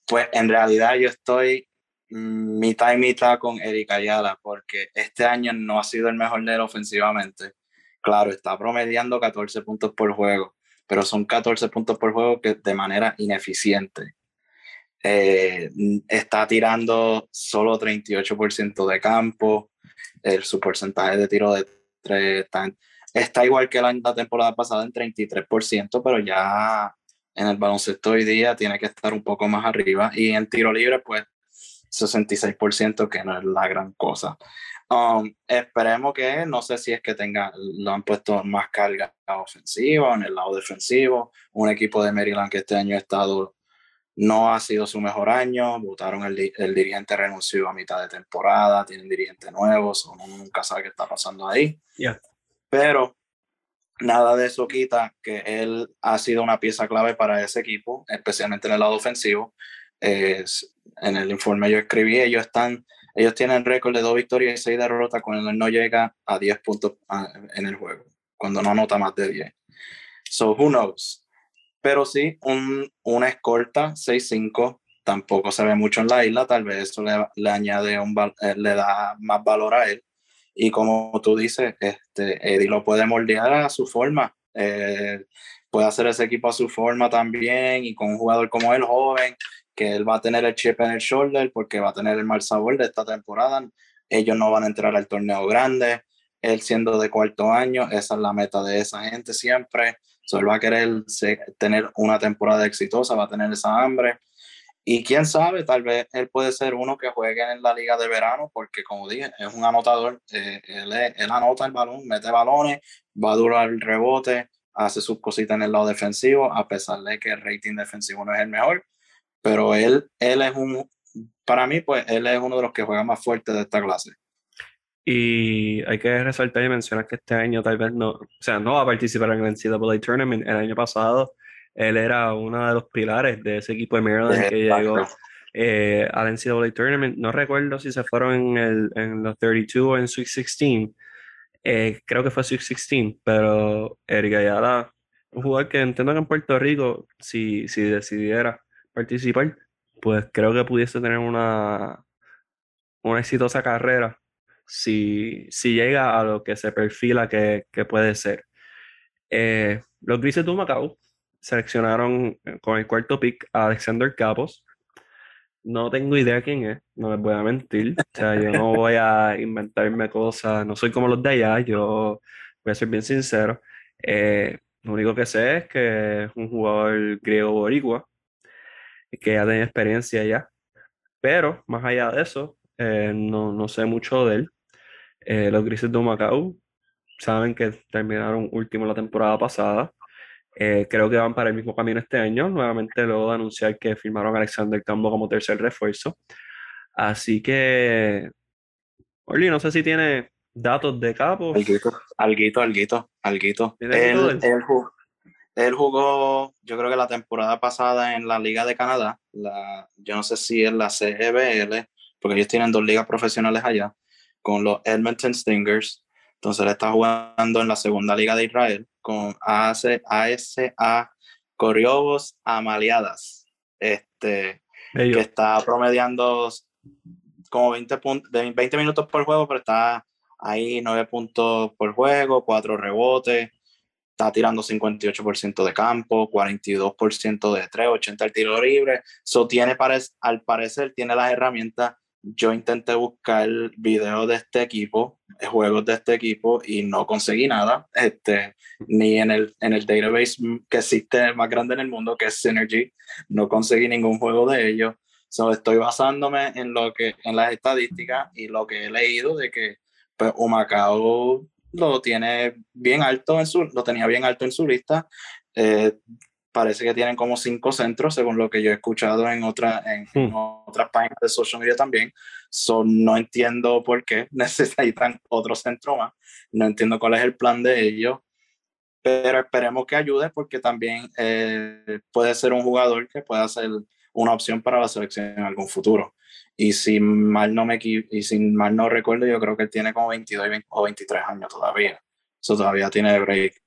Pues en realidad yo estoy mitad y mitad con Eric Ayala, porque este año no ha sido el mejor de él ofensivamente. Claro, está promediando 14 puntos por juego, pero son 14 puntos por juego que de manera ineficiente. Eh, está tirando solo 38% de campo, el, su porcentaje de tiro de tres está, está igual que la, la temporada pasada en 33%, pero ya en el baloncesto hoy día tiene que estar un poco más arriba y en tiro libre pues 66% que no es la gran cosa. Um, esperemos que, no sé si es que tenga, lo han puesto más carga ofensiva en el lado defensivo, un equipo de Maryland que este año ha estado, no ha sido su mejor año, votaron el, el dirigente renunció a mitad de temporada, tienen dirigente nuevos, uno nunca sabe qué está pasando ahí. Ya. Pero nada de eso quita que él ha sido una pieza clave para ese equipo, especialmente en el lado ofensivo. Es- en el informe yo escribí, ellos están, ellos tienen récord de dos victorias y seis derrotas cuando él no llega a 10 puntos ah, en el juego, cuando no anota más de 10. So, who knows? Pero sí, un, una escolta 6-5 tampoco se ve mucho en la isla, tal vez eso le, le añade un, eh, le da más valor a él. Y como tú dices, este, Eddie lo puede moldear a su forma. Eh, puede hacer ese equipo a su forma también y con un jugador como él, joven, que él va a tener el chip en el shoulder porque va a tener el mal sabor de esta temporada. Ellos no van a entrar al torneo grande. Él siendo de cuarto año, esa es la meta de esa gente siempre. So, él va a querer tener una temporada exitosa, va a tener esa hambre. Y quién sabe, tal vez él puede ser uno que juegue en la liga de verano, porque como dije, es un anotador. eh, él, él anota el balón, mete balones, va a durar el rebote, hace sus cositas en el lado defensivo, a pesar de que el rating defensivo no es el mejor. Pero él, él es un, para mí, pues él es uno de los que juega más fuerte de esta clase. Y hay que resaltar y mencionar que este año tal vez no, o sea, no va a participar en el NCAA Tournament. El año pasado él era uno de los pilares de ese equipo de Maryland que llegó eh, al NCAA Tournament. No recuerdo si se fueron en, el, en los 32 o en Sweet 16. Eh, creo que fue Sweet 16, pero Eric Ayala, un jugador que entiendo que en Puerto Rico, si, si decidiera participar, pues creo que pudiese tener una, una exitosa carrera si, si llega a lo que se perfila que, que puede ser. Eh, los Grises de Macao seleccionaron eh, con el cuarto pick a Alexander Capos. No tengo idea quién es, no les voy a mentir. O sea, yo no voy a inventarme cosas, no soy como los de allá, yo voy a ser bien sincero. Eh, lo único que sé es que es un jugador griego boricua que ya tenía experiencia ya. Pero más allá de eso, eh, no, no sé mucho de él. Eh, los Grises de Macao saben que terminaron último la temporada pasada. Eh, creo que van para el mismo camino este año, nuevamente luego de anunciar que firmaron a Alexander Cambo como tercer refuerzo. Así que, Orly, no sé si tiene datos de capos. Alguito, alguito, alguito, alguito. ¿Tiene algo Él, él? Él ju- él jugó, yo creo que la temporada pasada en la Liga de Canadá, la, yo no sé si es la CEBL, porque ellos tienen dos ligas profesionales allá, con los Edmonton Stingers. Entonces él está jugando en la segunda liga de Israel con AS, ASA Coriobos Amaliadas, este, que está promediando como 20, pun- de 20 minutos por juego, pero está ahí 9 puntos por juego, 4 rebotes, está tirando 58% de campo, 42% de 3, 80 el tiro libre. So tiene, al parecer, tiene las herramientas. Yo intenté buscar videos de este equipo, juegos de este equipo, y no conseguí nada. Este, ni en el, en el database que existe más grande en el mundo, que es Synergy, no conseguí ningún juego de ellos. So, estoy basándome en lo que en las estadísticas y lo que he leído de que pues, Humacao lo tiene bien alto en su, lo tenía bien alto en su lista. Eh, parece que tienen como cinco centros, según lo que yo he escuchado en, otra, en, hmm. otras páginas de social media también. So, no entiendo por qué [laughs] necesitan otro centro más. No entiendo cuál es el plan de ellos. Pero esperemos que ayude porque también eh, puede ser un jugador que pueda ser una opción para la selección en algún futuro. Y si mal no me y si mal no recuerdo, yo creo que él tiene como 22 o 23 años todavía. Eso todavía tiene break.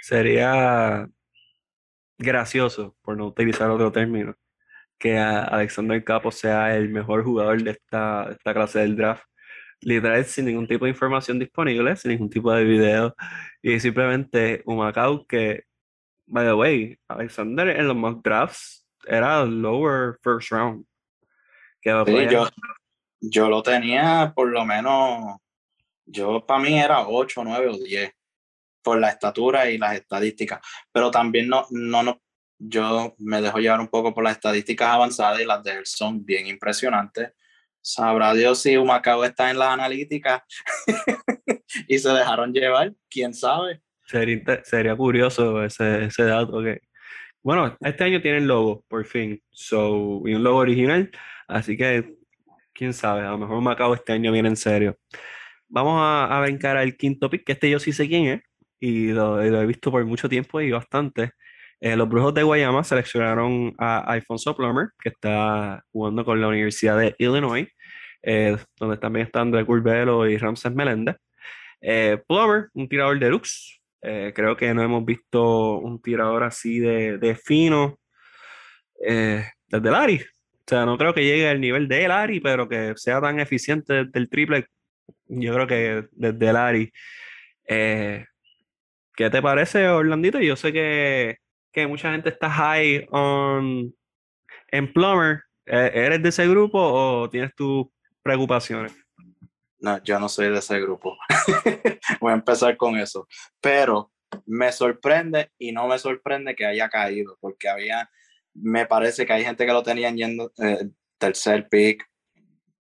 Sería gracioso, por no utilizar otro término, que Alexander Capo sea el mejor jugador de esta, esta clase del draft. Literal, sin ningún tipo de información disponible, sin ningún tipo de video, y simplemente un Macau que, by the way, Alexander en los mock drafts era lower first round yo, yo lo tenía por lo menos, yo para mí era 8, 9 o 10 por la estatura y las estadísticas, pero también no, no, no, yo me dejo llevar un poco por las estadísticas avanzadas y las de él son bien impresionantes. Sabrá Dios si Humacao está en las analíticas [laughs] y se dejaron llevar, quién sabe. Sería, sería curioso ese, ese dato que, bueno, este año tiene el logo, por fin, so, y un logo original, Así que, quién sabe, a lo mejor Macao este año viene en serio. Vamos a, a brincar al quinto pick, que este yo sí sé quién es, y lo, he visto por mucho tiempo y bastante. Eh, los Brujos de Guayama seleccionaron a Alfonso Plummer, que está jugando con la Universidad de Illinois, eh, donde también están de Curbelo y Ramses Meléndez. Eh, Plummer, un tirador deluxe. Creo que no hemos visto un tirador así de, de fino desde Larry, o sea, no creo que llegue al nivel de Ari, pero que sea tan eficiente del triple, yo creo que desde el Ari. Eh, ¿Qué te parece, Orlandito? Yo sé que, que mucha gente está high on, en Plumber. ¿E-, ¿Eres de ese grupo o tienes tus preocupaciones? No, yo no soy de ese grupo. [laughs] Voy a empezar con eso. Pero me sorprende y no me sorprende que haya caído, porque había me parece que hay gente que lo tenían yendo eh, tercer pick,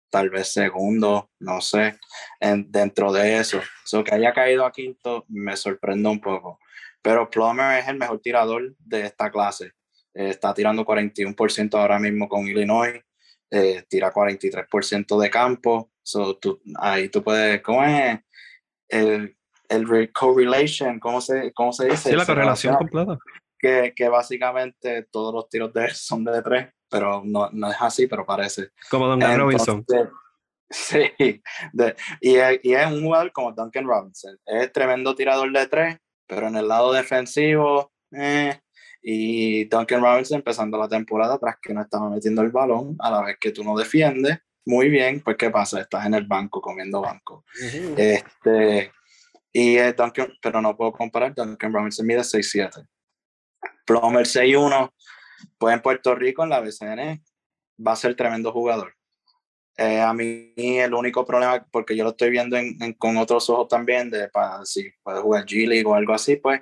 tal vez segundo, no sé, en, dentro de eso. eso. que haya caído a quinto me sorprende un poco. Pero Plummer es el mejor tirador de esta clase. Está tirando 41% ahora mismo con Illinois, eh, tira 43% de campo. So, tú, ahí tú puedes, ¿cómo es? El, el correlation, ¿cómo se, cómo se dice? Sí, la correlación completa que, básicamente todos los tiros de él son de tres, pero no, no es así, pero parece. Como Duncan Robinson. [laughs] Sí, y, es, y, es, un jugador como Duncan Robinson. Es tremendo tirador de tres, pero en el lado defensivo, eh, y Duncan Robinson empezando la temporada tras que no estaba metiendo el balón, a la vez que tú no defiendes, muy bien, pues ¿qué pasa? Estás en el banco comiendo banco. este, y Duncan, pero no puedo comparar, Duncan Robinson mide 6'7". Plomer 6-1, pues en Puerto Rico, en la BCN, va a ser tremendo jugador. Eh, a mí el único problema, porque yo lo estoy viendo con otros ojos también, de para si puede jugar G-League o algo así, pues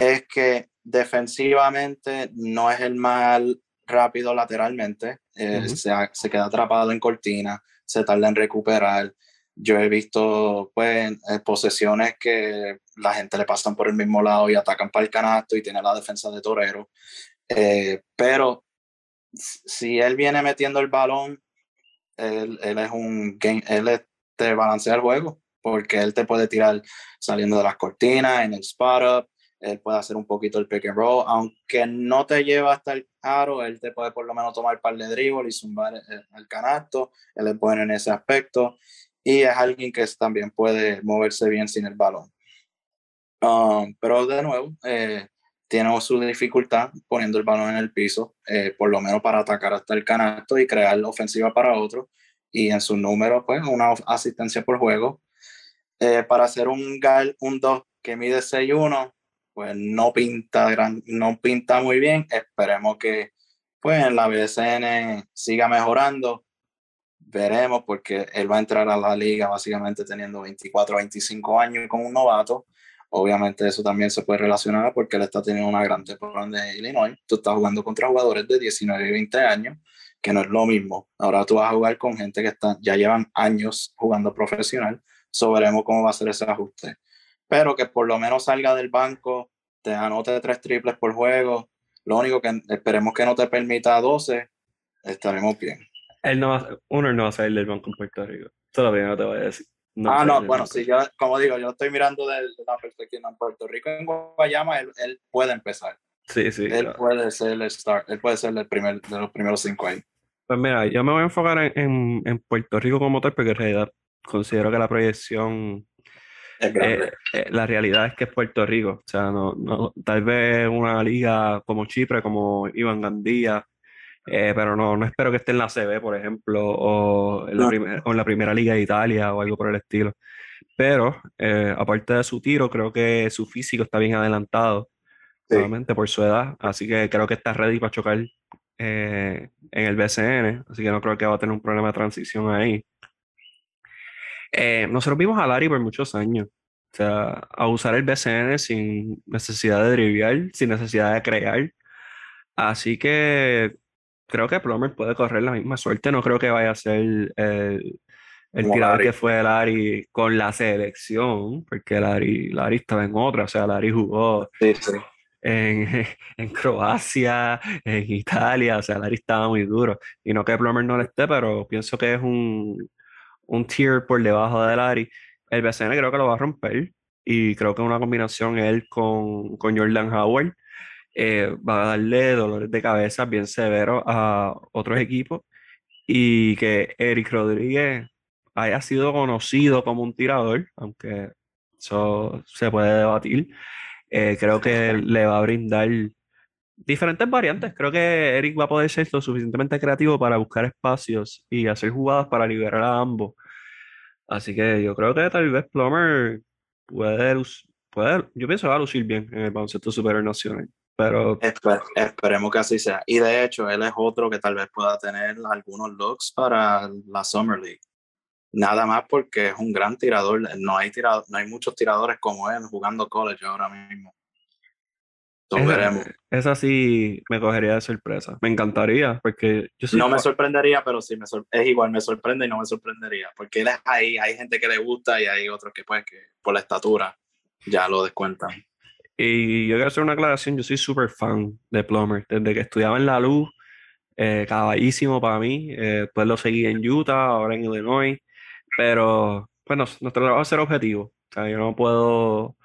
es que defensivamente no es el más rápido lateralmente, eh, se, se, queda atrapado en cortina, se tarda en recuperar, yo he visto pues posesiones que la gente le pasan por el mismo lado y atacan para el canasto y tiene la defensa de torero. Eh, pero si él viene metiendo el balón, él, él es un game, él te balancea el juego porque él te puede tirar saliendo de las cortinas, en el spot up, él puede hacer un poquito el pick and roll, aunque no te lleva hasta el aro, él te puede por lo menos tomar el par de dribble y zumbar el, el canasto, él es bueno en ese aspecto y es alguien que también puede moverse bien sin el balón. Um, pero de nuevo, eh, tiene su dificultad poniendo el balón en el piso, eh, por lo menos para atacar hasta el canasto y crear la ofensiva para otro. y en su número, pues una asistencia por juego. Eh, para hacer un GAL, un 2 que mide 6'1, pues no pinta, gran, no pinta muy bien. Esperemos que pues en la BSN siga mejorando. Veremos porque él va a entrar a la liga básicamente teniendo 24 25 años como un novato. Obviamente eso también se puede relacionar porque él está teniendo una gran temporada de Illinois. Tú estás jugando contra jugadores de 19 y 20 años, que no es lo mismo. Ahora tú vas a jugar con gente que está, ya llevan años jugando profesional. So veremos cómo va a ser ese ajuste. Pero que por lo menos salga del banco, te anote tres triples por juego. Lo único que esperemos que no te permita 12, estaremos bien. Él no va, uno no va a salir del banco en Puerto Rico. Todavía no te voy a decir. ah, no, bueno, sí, yo, como digo, yo estoy mirando de, la perspectiva en Puerto Rico, en Guayama, él, él puede empezar. Sí, sí. Él puede ser el start, él puede ser el primer, de los primeros cinco ahí. Pues mira, yo me voy a enfocar en, en, Puerto Rico como tal, porque en realidad considero que la proyección. Eh, eh, la realidad es que es Puerto Rico. O sea, no, no, tal vez una liga como Chipre, como Iván Gandía, eh, pero no, no espero que esté en la CB, por ejemplo, o en, la o en la primera liga de Italia o algo por el estilo. Pero, aparte de su tiro, creo que su físico está bien adelantado, nuevamente por su edad. Así que creo que está ready para chocar en el BCN. Así que no creo que va a tener un problema de transición ahí. Nosotros vimos a Larry por muchos años. O sea, a usar el BCN sin necesidad de driviar, sin necesidad de crear. Así que creo que Plummer puede correr la misma suerte. No creo que vaya a ser el, el tirador que fue Larry con la selección, porque Larry, Larry estaba en otra. O sea, Larry jugó En, [laughs] en, Croacia, en Italia. O sea, Larry estaba muy duro. Y no que Plummer no le esté, pero pienso que es un, un tier por debajo de Larry. El BCN creo que lo va a romper. Y creo que una combinación él con, con Jordan Howard eh, va a darle dolores de cabeza bien severos a otros equipos y que Eric Rodríguez haya sido conocido como un tirador, aunque eso se puede debatir, eh, creo que [laughs] le va a brindar diferentes variantes. Creo que Eric va a poder ser lo suficientemente creativo para buscar espacios y hacer jugadas para liberar a ambos. Así que yo creo que tal vez Plummer puede, puede yo pienso va a lucir bien en el baloncesto superior nacional. Pero... esperemos que así sea. Y de hecho, él es otro que tal vez pueda tener algunos looks para la Summer League. Nada más porque es un gran tirador. No hay, tirado, no hay muchos tiradores como él jugando college ahora mismo. Veremos. Esa sí me cogería de sorpresa. Me encantaría porque yo No me sorprendería, pero sí me es igual, me sorprende y no me sorprendería. Porque él es ahí, hay gente que le gusta y hay otros que pues que por la estatura ya lo descuentan. Y yo quiero hacer una aclaración, yo soy súper fan de Plummer. Desde que estudiaba en La Luz, eh, caballísimo para mí. Eh, después lo seguí en Utah, ahora en Illinois. Pero, bueno, nuestro trabajo es ser objetivo. O sea, yo no puedo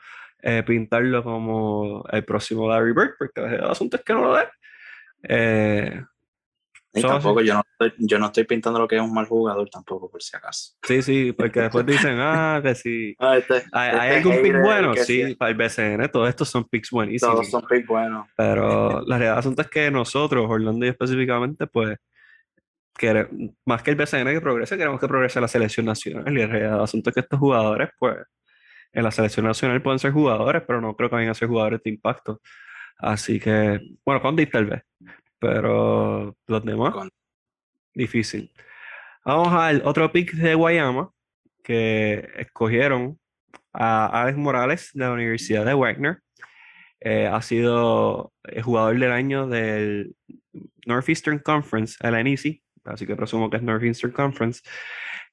eh, pintarlo como el próximo Larry Bird, porque el asunto es que no lo es. Eh, y tampoco, yo no, estoy, yo no estoy pintando lo que es un mal jugador tampoco, por si acaso. Sí, sí, porque después [laughs] dicen, ah, que sí. Ah, este, ¿Hay, este algún pick bueno? Sí, para el BCN, todos estos son picks buenísimos. Todos son picks buenos. Pero la realidad asunto es que nosotros, Orlando y específicamente, pues, que más que el BCN que progrese, queremos que progrese la selección nacional. Y la realidad asunto es que estos jugadores, pues, en la selección nacional pueden ser jugadores, pero no creo que vayan a ser jugadores de impacto. Así que, bueno, con tal vez pero los demás, difícil. Vamos al otro pick de Guayama, que escogieron a Alex Morales de la Universidad de Wagner. Eh, ha sido el jugador del año del Northeastern Conference, el NEC, así que presumo que es Northeastern Conference,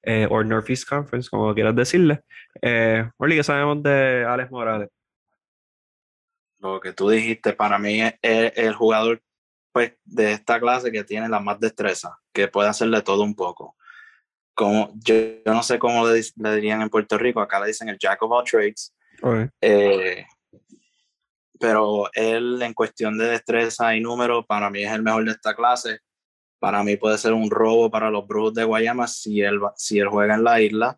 eh, o Northeast Conference, como quieras decirle. Eh, ¿qué sabemos de Alex Morales? Lo que tú dijiste, para mí es el jugador pues, de esta clase que tiene la más destreza, que puede hacerle todo un poco. Como, yo, yo no sé cómo le, dirían en Puerto Rico, acá le dicen el Jack of all trades. Eh, pero él en cuestión de destreza y número, para mí es el mejor de esta clase. Para mí puede ser un robo para los Brewers de Guayama si él, si él juega en la isla.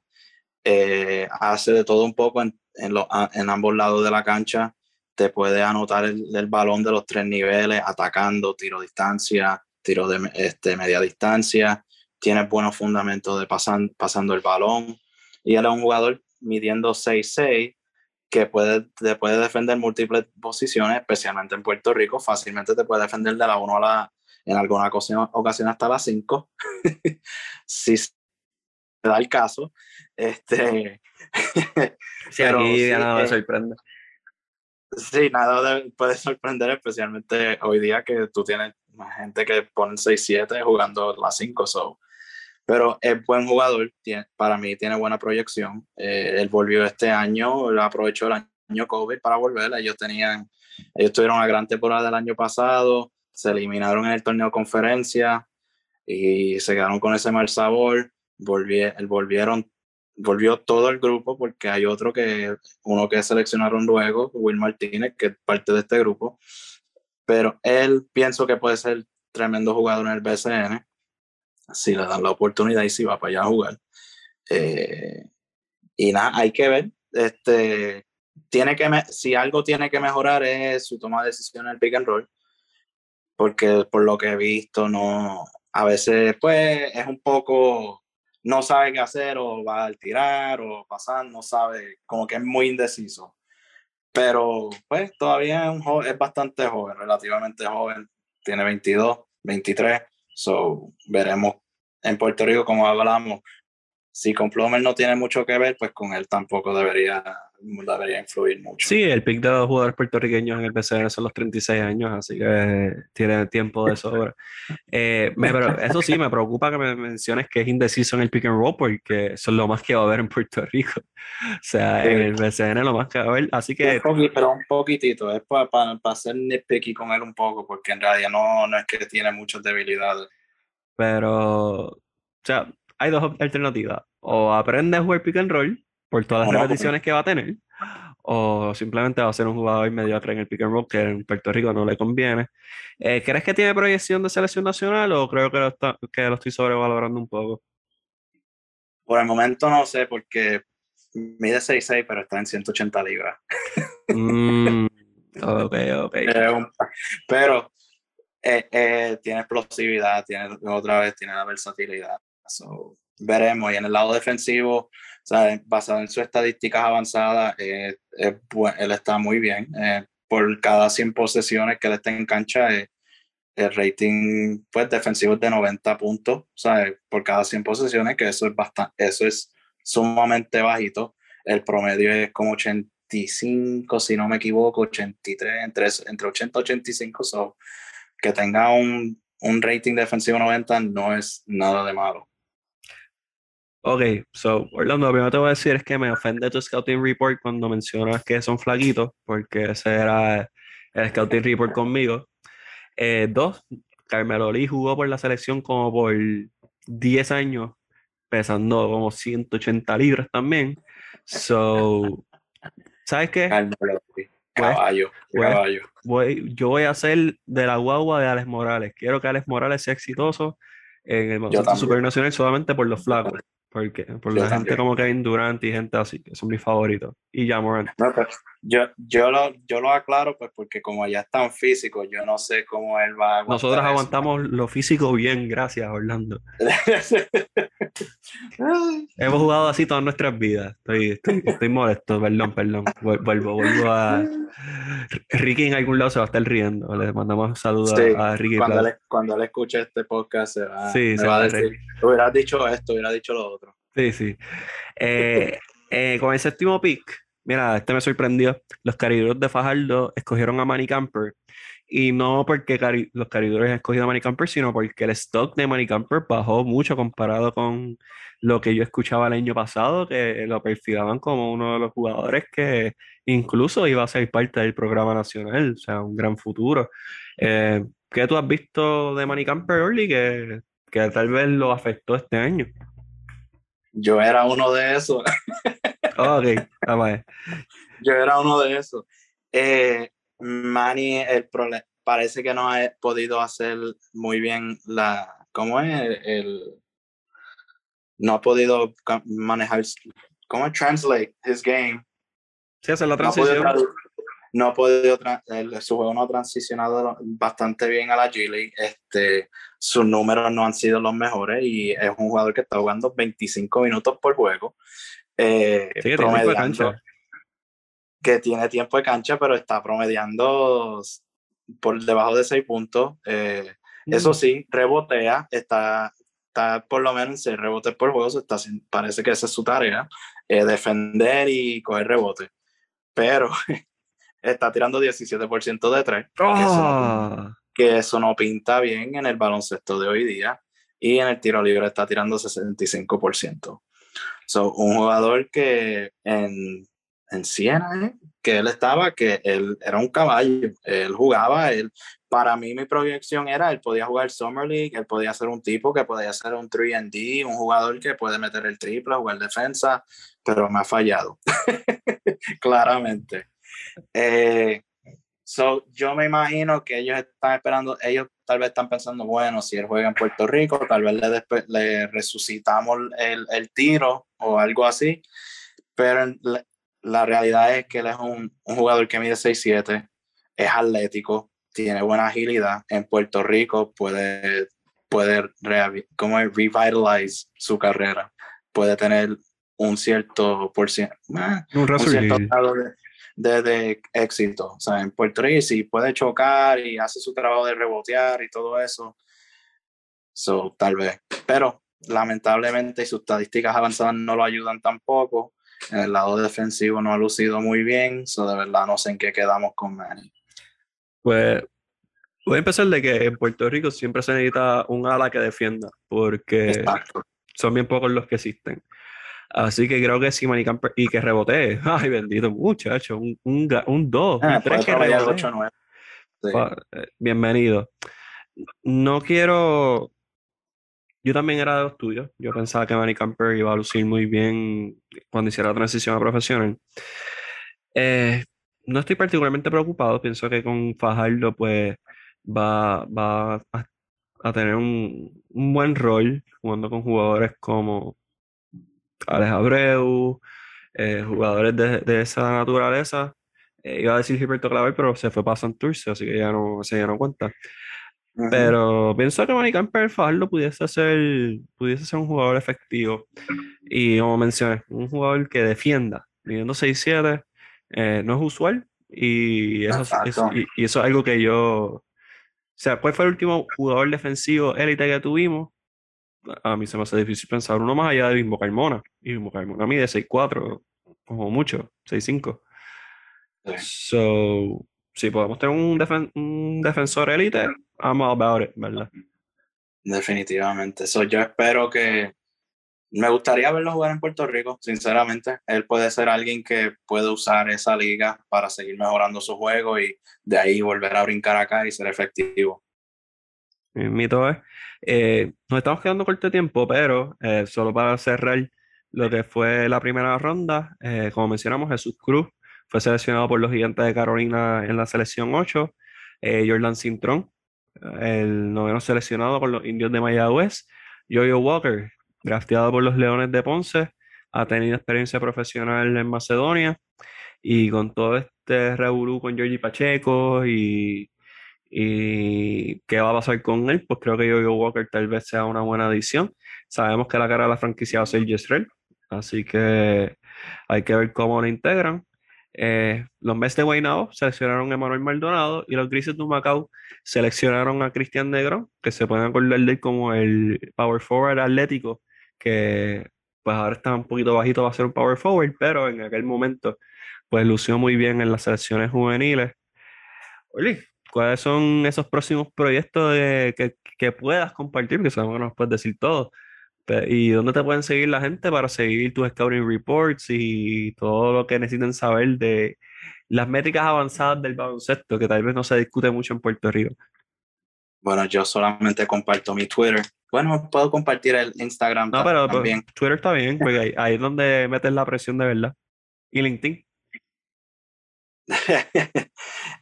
Eh, hace de todo un poco en, en, en ambos lados de la cancha te puede anotar el, balón de los tres niveles, atacando, tiro distancia, tiro de este, media distancia. tiene buenos fundamentos de pasan, pasando el balón. Y él es un jugador midiendo 6'6 que puede, te puede defender múltiples posiciones, especialmente en Puerto Rico. Fácilmente te puede defender de la 1 a la, en alguna ocasión, ocasión hasta las 5. [laughs] si se da el caso. Este, [laughs] sí, aquí nada me sorprende. Sí, nada puede sorprender, especialmente hoy día que tú tienes más gente que pone 6-7 jugando las 5. So. Pero es buen jugador, tiene, para mí tiene buena proyección. Eh, él volvió este año, aprovechó el año COVID para volver. Ellos tenían, ellos tuvieron una gran temporada del año pasado, se eliminaron en el torneo conferencia y se quedaron con ese mal sabor. volvieron volvió todo el grupo porque hay otro que, uno que seleccionaron luego, Will Martínez, que es parte de este grupo, pero él pienso que puede ser tremendo jugador en el BCN, si le dan la oportunidad y si va para allá a jugar. Eh, y nada, hay que ver, este, tiene que, si algo tiene que mejorar es su toma de decisiones en el pick and roll, porque por lo que he visto, no, a veces pues es un poco no sabe qué hacer o va a tirar o pasar, no sabe, como que es muy indeciso. Pero pues todavía es, un es bastante joven, relativamente joven, tiene 22, 23, so veremos en Puerto Rico como hablamos. Si con Plomer no tiene mucho que ver, pues con él tampoco debería debería influir mucho. Sí, el pick de los jugadores puertorriqueños en el PCN son los 36 años, así que tiene tiempo de sobra. [laughs] Eh, pero eso sí, me preocupa que me menciones que es indeciso en el pick and roll, porque eso es lo más que va a haber en Puerto Rico. [laughs] O sea, en el PCN es lo más que va a haber, así que... pero un poquitito, es para, para, para hacer nitpicky con él un poco, porque en realidad no, no es que tiene muchas debilidades. Pero, o sea, hay dos alternativas. O aprende a jugar pick and roll, por todas las repeticiones que va a tener, o simplemente va a ser un jugador mediocre en el pick and roll que en Puerto Rico no le conviene. Eh, ¿Crees que tiene proyección de selección nacional o creo que lo, está, que lo estoy sobrevalorando un poco? Por el momento no sé, porque mide 6'6, pero está en 180 libras. Mm, [laughs] ok, ok. pero eh, eh, tiene explosividad, tiene otra vez, tiene la versatilidad. veremos. Y en el lado defensivo, sea, basado en sus estadísticas avanzadas, eh, él está muy bien. Eh, por cada 100 posesiones que él está en cancha, eh, el rating pues, defensivo es de 90 puntos, ¿sabes? por cada 100 posesiones, que eso es, bastante, eso es sumamente bajito. El promedio es como 85, si no me equivoco, 83, entre, entre 80 y 85. So, que tenga un, un rating defensivo 90 no es nada de malo. Ok, so Orlando, lo primero que te voy a decir es que me ofende tu scouting report cuando mencionas que son flaquitos, porque ese era el scouting report conmigo. Eh, dos, Carmelo Lee jugó por la selección como por 10 años, pesando como 180 libras también. So, ¿sabes qué? Carmelo Lee. Caballo, caballo. Voy, yo voy a hacer de la guagua de Alex Morales. Quiero que Alex Morales sea exitoso en el baloncesto supernacional solamente por los flacos. Porque, por la gente como Kevin Durant y gente así, que son mis favoritos. Y ya Morant. Pues, yo, yo, lo, yo lo aclaro pues porque como ya es tan físico, yo no sé cómo él va a Nosotros aguantamos lo físico bien, gracias Orlando. [laughs] Hemos jugado así todas nuestras vidas. Estoy, estoy, molesto, perdón, perdón. Vuelvo, vuelvo a... Ricky en algún lado se va a estar riendo. Le mandamos saludos a Ricky. Cuando él, cuando él escuche este podcast se va, sí, se va a decir, hubieras dicho esto, hubieras dicho lo otro. Sí, sí. Eh, eh, con el séptimo pick, mira, este me sorprendió. Los cariduros de Fajardo escogieron a Manny Camper. Y no porque los cariduros han escogido a Manny Camper, sino porque el stock de Manny Camper bajó mucho comparado con lo que yo escuchaba el año pasado, que lo perfilaban como uno de los jugadores que incluso iba a ser parte del programa nacional, o sea, un gran futuro. Eh, ¿Qué tú has visto de Manny Camper, Orly, que, que tal vez lo afectó este año? Yo era uno de esos. [laughs] ok, vamos Yo era uno de esos. Eh, Manny, el parece que no ha podido hacer muy bien la. ¿Cómo es? El, no ha podido manejar. ¿Cómo es? Translate his game. Sí, hacer la transición. no ha podido, su juego no ha transicionado bastante bien a la G League. Este, sus números no han sido los mejores y es un jugador que está jugando 25 minutos por juego. Eh, que tiene que tiene tiempo de cancha, pero está promediando por debajo de 6 puntos. Eh, eso mm. sí, rebotea, está, está por lo menos en 6 rebotes por juego, está, parece que esa es su tarea, eh, defender y coger rebote. Pero [laughs] está tirando 17% de 3, ah. que, eso no, pinta bien en el baloncesto de hoy día. Y en el tiro libre está tirando 65%. So, un jugador que en en Siena, ¿eh? que él estaba, que él era un caballo, él jugaba, él, para mí mi proyección era, él podía jugar Summer League, él podía ser un tipo que podía ser un 3D, un jugador que puede meter el triple, jugar defensa, pero me ha fallado, [laughs] claramente. Eh, so, yo me imagino que ellos están esperando, ellos tal vez están pensando, bueno, si él juega en Puerto Rico, tal vez le, le resucitamos el, el, tiro o algo así, pero la realidad es que él es un, un jugador que mide 6'7, es atlético, tiene buena agilidad. En Puerto Rico puede, puede como revitalize su carrera, puede tener un cierto por ciento, eh, un, cierto grado de, de, éxito. O sea, en Puerto Rico si puede chocar y hace su trabajo de rebotear y todo eso, so, tal vez. Pero lamentablemente sus estadísticas avanzadas no lo ayudan tampoco en el lado defensivo no ha lucido muy bien, so de verdad no sé en qué quedamos con Manny. Pues voy a empezar de que en Puerto Rico siempre se necesita un ala que defienda, porque son bien pocos los que existen. Así que creo que si Manny Camper y que rebotee, [laughs] ay bendito muchacho, un 2, un, un, dos, un 3 ah, que. Eh, bienvenido. No quiero yo también era de los tuyos. Yo pensaba que Manny Camper iba a lucir muy bien cuando hiciera la transición a profesional. Eh, no estoy particularmente preocupado. Pienso que con Fajardo pues va, va a, tener un, buen rol jugando con jugadores como Alex Abreu, eh, jugadores de, esa naturaleza. Eh, iba a decir Gilberto Clavel, pero se fue para Santurce, así que ya no, se no cuenta. Pero pienso que Manny Camper Fajardo pudiese ser, pudiese ser un jugador efectivo. Y como mencioné, un jugador que defienda, midiendo 6-7, eh, no es usual. Y eso, es, y, eso es algo que yo. O sea, ¿cuál fue el último jugador defensivo élite que tuvimos? A mí se me hace difícil pensar uno más allá de Bimbo Carmona. Y Bimbo Carmona mide 6-4, como mucho, 6-5. So, si podemos tener un, un defensor élite, I'm all about it, ¿verdad? Definitivamente. So, yo espero que. Me gustaría verlo jugar en Puerto Rico, sinceramente. Él puede ser alguien que puede usar esa liga para seguir mejorando su juego y de ahí volver a brincar acá y ser efectivo. Mito es. Eh, nos estamos quedando corto de tiempo, pero eh, solo para cerrar lo que fue la primera ronda, eh, como mencionamos, Jesús Cruz fue seleccionado por los Gigantes de Carolina en la selección 8. Jordan Cintrón el noveno seleccionado por los indios de Mayagüez. Jojo Walker, drafteado por los Leones de Ponce, ha tenido experiencia profesional en Macedonia y con todo este revolú con Georgie Pacheco y, y qué va a pasar con él, pues creo que Jojo Walker tal vez sea una buena adición. Sabemos que la cara de la franquicia va a ser Yesrel, así que hay que ver cómo lo integran. Eh, los Mets de Guaynabo seleccionaron a Emanuel Maldonado y los Grises de Macao seleccionaron a Cristian Negro, que se pueden acordar de él como el power forward atlético, que pues ahora está un poquito bajito, va a ser un power forward, pero en aquel momento pues lució muy bien en las selecciones juveniles. Oli, ¿cuáles son esos próximos proyectos que, que, puedas compartir? Porque sabemos que no nos puedes decir todo. ¿Y dónde te pueden seguir la gente para seguir tus scouting reports y todo lo que necesiten saber de las métricas avanzadas del baloncesto, que tal vez no se discute mucho en Puerto Rico? Bueno, yo solamente comparto mi Twitter. Bueno, puedo compartir el Instagram no, pero, pues, también. Twitter está bien, porque ahí, es donde metes la presión de verdad. ¿Y LinkedIn? [laughs]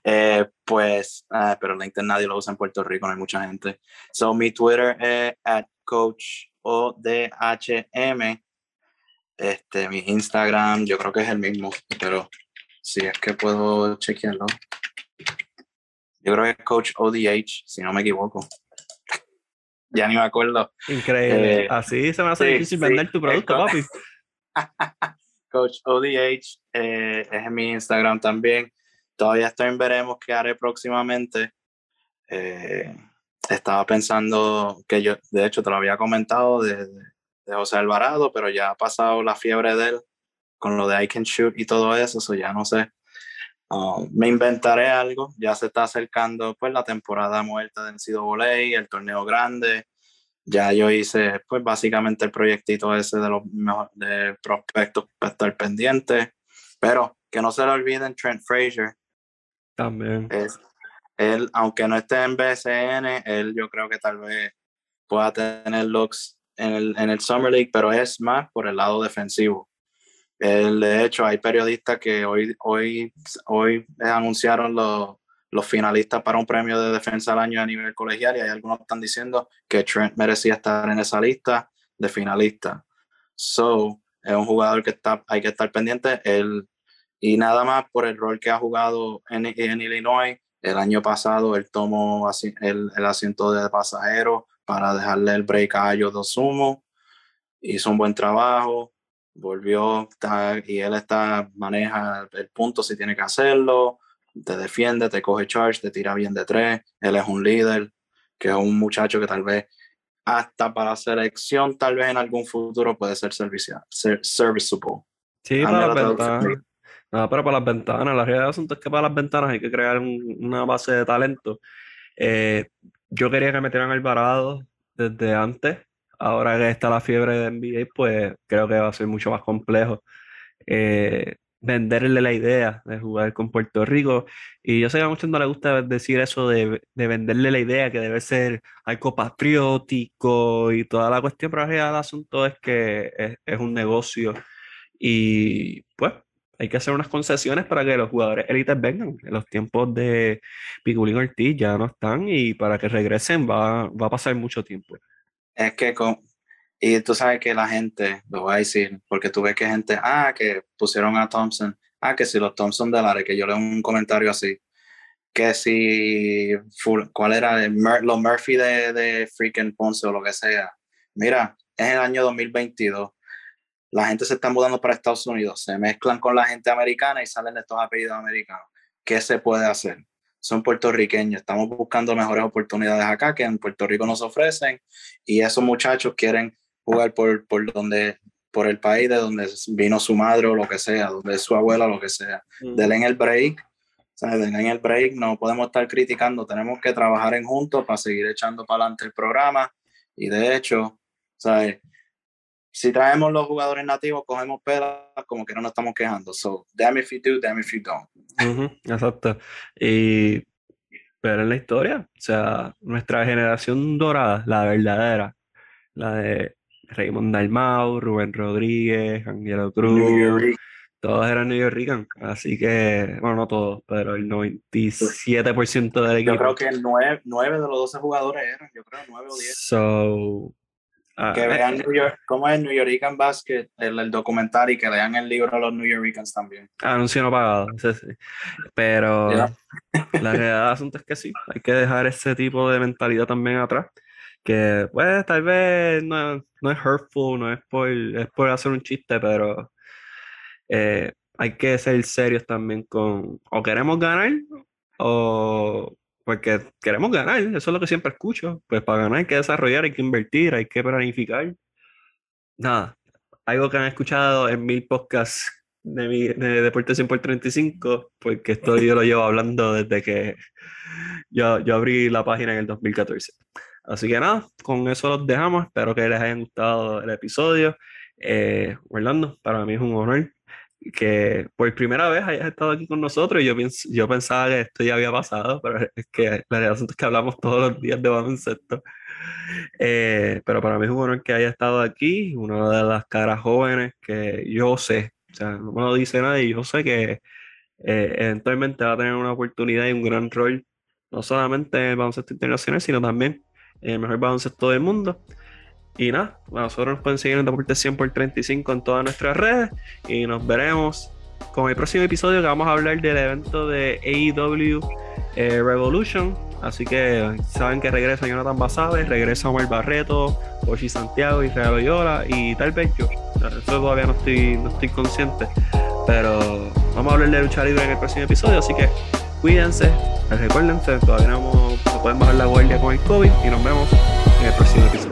eh, pues, ah, pero LinkedIn nadie lo usa en Puerto Rico, no hay mucha gente. So, mi Twitter es at coach o DHM. Este, mi Instagram, yo creo que es el mismo, pero si es que puedo chequearlo. Yo creo que es Coach ODH, si no me equivoco. [laughs] ya ni me acuerdo. Increíble. Eh, Así se me hace difícil vender tu producto, papi. [laughs] Coach ODH eh, es en mi Instagram también. Todavía estoy en veremos qué haré próximamente. Eh, estaba pensando que yo, de hecho, te lo había comentado de, de, José Alvarado, pero ya ha pasado la fiebre de él con lo de I Can Shoot y todo eso, eso ya no sé. Um, me inventaré algo, ya se está acercando pues la temporada muerta del NCAA, el torneo grande, ya yo hice pues básicamente el proyectito ese de los de prospectos para estar pendiente, pero que no se le olviden Trent Frazier. También. Es, él, aunque no esté en BCN, él yo creo que tal vez pueda tener looks en el, en el Summer League, pero es más por el lado defensivo. Él, de hecho, hay periodistas que hoy, hoy, hoy anunciaron los, los finalistas para un premio de defensa al año a nivel colegial y hay algunos que están diciendo que Trent merecía estar en esa lista de finalistas. So, es un jugador que está, hay que estar pendiente. Él, y nada más por el rol que ha jugado en, en Illinois. El año pasado él tomó el, el, asiento de pasajero para dejarle el break a dos Sumo. Hizo un buen trabajo, volvió y él está, maneja el punto si tiene que hacerlo te defiende, te coge charge, te tira bien de tres, él es un líder, que es un muchacho que tal vez hasta para selección, tal vez en algún futuro puede ser servicial, ser serviceable. Sí, para las ventanas. No, pero para las ventanas, la realidad del asunto es que para las ventanas hay que crear una base de talento. Eh, yo quería que metieran Alvarado desde antes. Ahora que está la fiebre de NBA, pues creo que va a ser mucho más complejo. Eh, venderle la idea de jugar con Puerto Rico. Y yo sé que a muchos no les gusta decir eso de, venderle la idea que debe ser algo patriótico y toda la cuestión, pero el asunto es que es, un negocio y pues hay que hacer unas concesiones para que los jugadores élites vengan. En los tiempos de Piculín Ortiz ya no están y para que regresen va, va a pasar mucho tiempo. Es que con, y tú sabes que la gente, lo voy a decir, porque tú ves que gente, ah, que pusieron a Thompson, ah, que si los Thompson de Lara, que yo leo un comentario así, que si, ¿cuál era? Los Murphy de, de freaking Ponce o lo que sea. Mira, es el año 2022. La gente se está mudando para Estados Unidos, se mezclan con la gente americana y salen estos apellidos americanos. ¿Qué se puede hacer? Son puertorriqueños, estamos buscando mejores oportunidades acá que en Puerto Rico nos ofrecen y esos muchachos quieren jugar por, por donde por el país de donde vino su madre o lo que sea, donde es su abuela lo que sea. Mm. Denle en el break, ¿sabes? Denle en el break, no podemos estar criticando, tenemos que trabajar en juntos para seguir echando para adelante el programa. Y de hecho, ¿sabes? Si traemos los jugadores nativos, cogemos pelas, como que no nos estamos quejando. So, damn if you do, damn if you don't. exacto. Y, pero en la historia, o sea, nuestra generación dorada, la verdadera, la de Raymond Dalmau, Rubén Rodríguez, Angelo Cruz, todos eran New York así que, bueno, no todos, pero el 97% del equipo. Yo creo que 9, 9 de los 12 jugadores eran, yo creo 9 o 10. So, ah, que vean New York, cómo es New Yorican Basket, el, el, documental y que lean el libro de los New Yorkers también. Anuncio no pagado, sí, sí. Pero la realidad del asunto es que sí, hay que dejar ese tipo de mentalidad también atrás que pues tal vez no, es hurtful, no es por, es por hacer un chiste, pero eh, hay que ser serios también con o queremos ganar o porque queremos ganar, eso es lo que siempre escucho, pues para ganar hay que desarrollar, hay que invertir, hay que planificar. Nada, algo que han escuchado en mil podcasts de, mi, de Deportes 100 por 35, porque esto yo lo llevo hablando desde que yo, yo abrí la página en el 2014. Así que nada, con eso los dejamos. Espero que les haya gustado el episodio. Eh, Orlando, para mí es un honor que por primera vez hayas estado aquí con nosotros. Yo, yo pensaba que esto ya había pasado, pero es que la realidad es que hablamos todos los días de baloncesto. Eh, pero para mí es un honor que haya estado aquí, una de las caras jóvenes que yo sé, o sea, no me lo dice nadie, yo sé que eh, eventualmente va a tener una oportunidad y un gran rol, no solamente en el baloncesto internacional, sino también el mejor baloncesto del mundo. Y nada, nosotros nos pueden seguir en Deporte 100 por 35 en todas nuestras redes y nos veremos con el próximo episodio que vamos a hablar del evento de AEW eh, Revolution. Así que saben que regresa Jonathan Basabe, regresa Omar Barreto, Oshi Santiago y Real Loyola y tal vez yo. Eso todavía no estoy, no estoy consciente. Pero vamos a hablar de lucha libre en el próximo episodio. Así que cuídense, recuérdense, todavía no, pueden bajar la guardia con el COVID y nos vemos en el próximo episodio.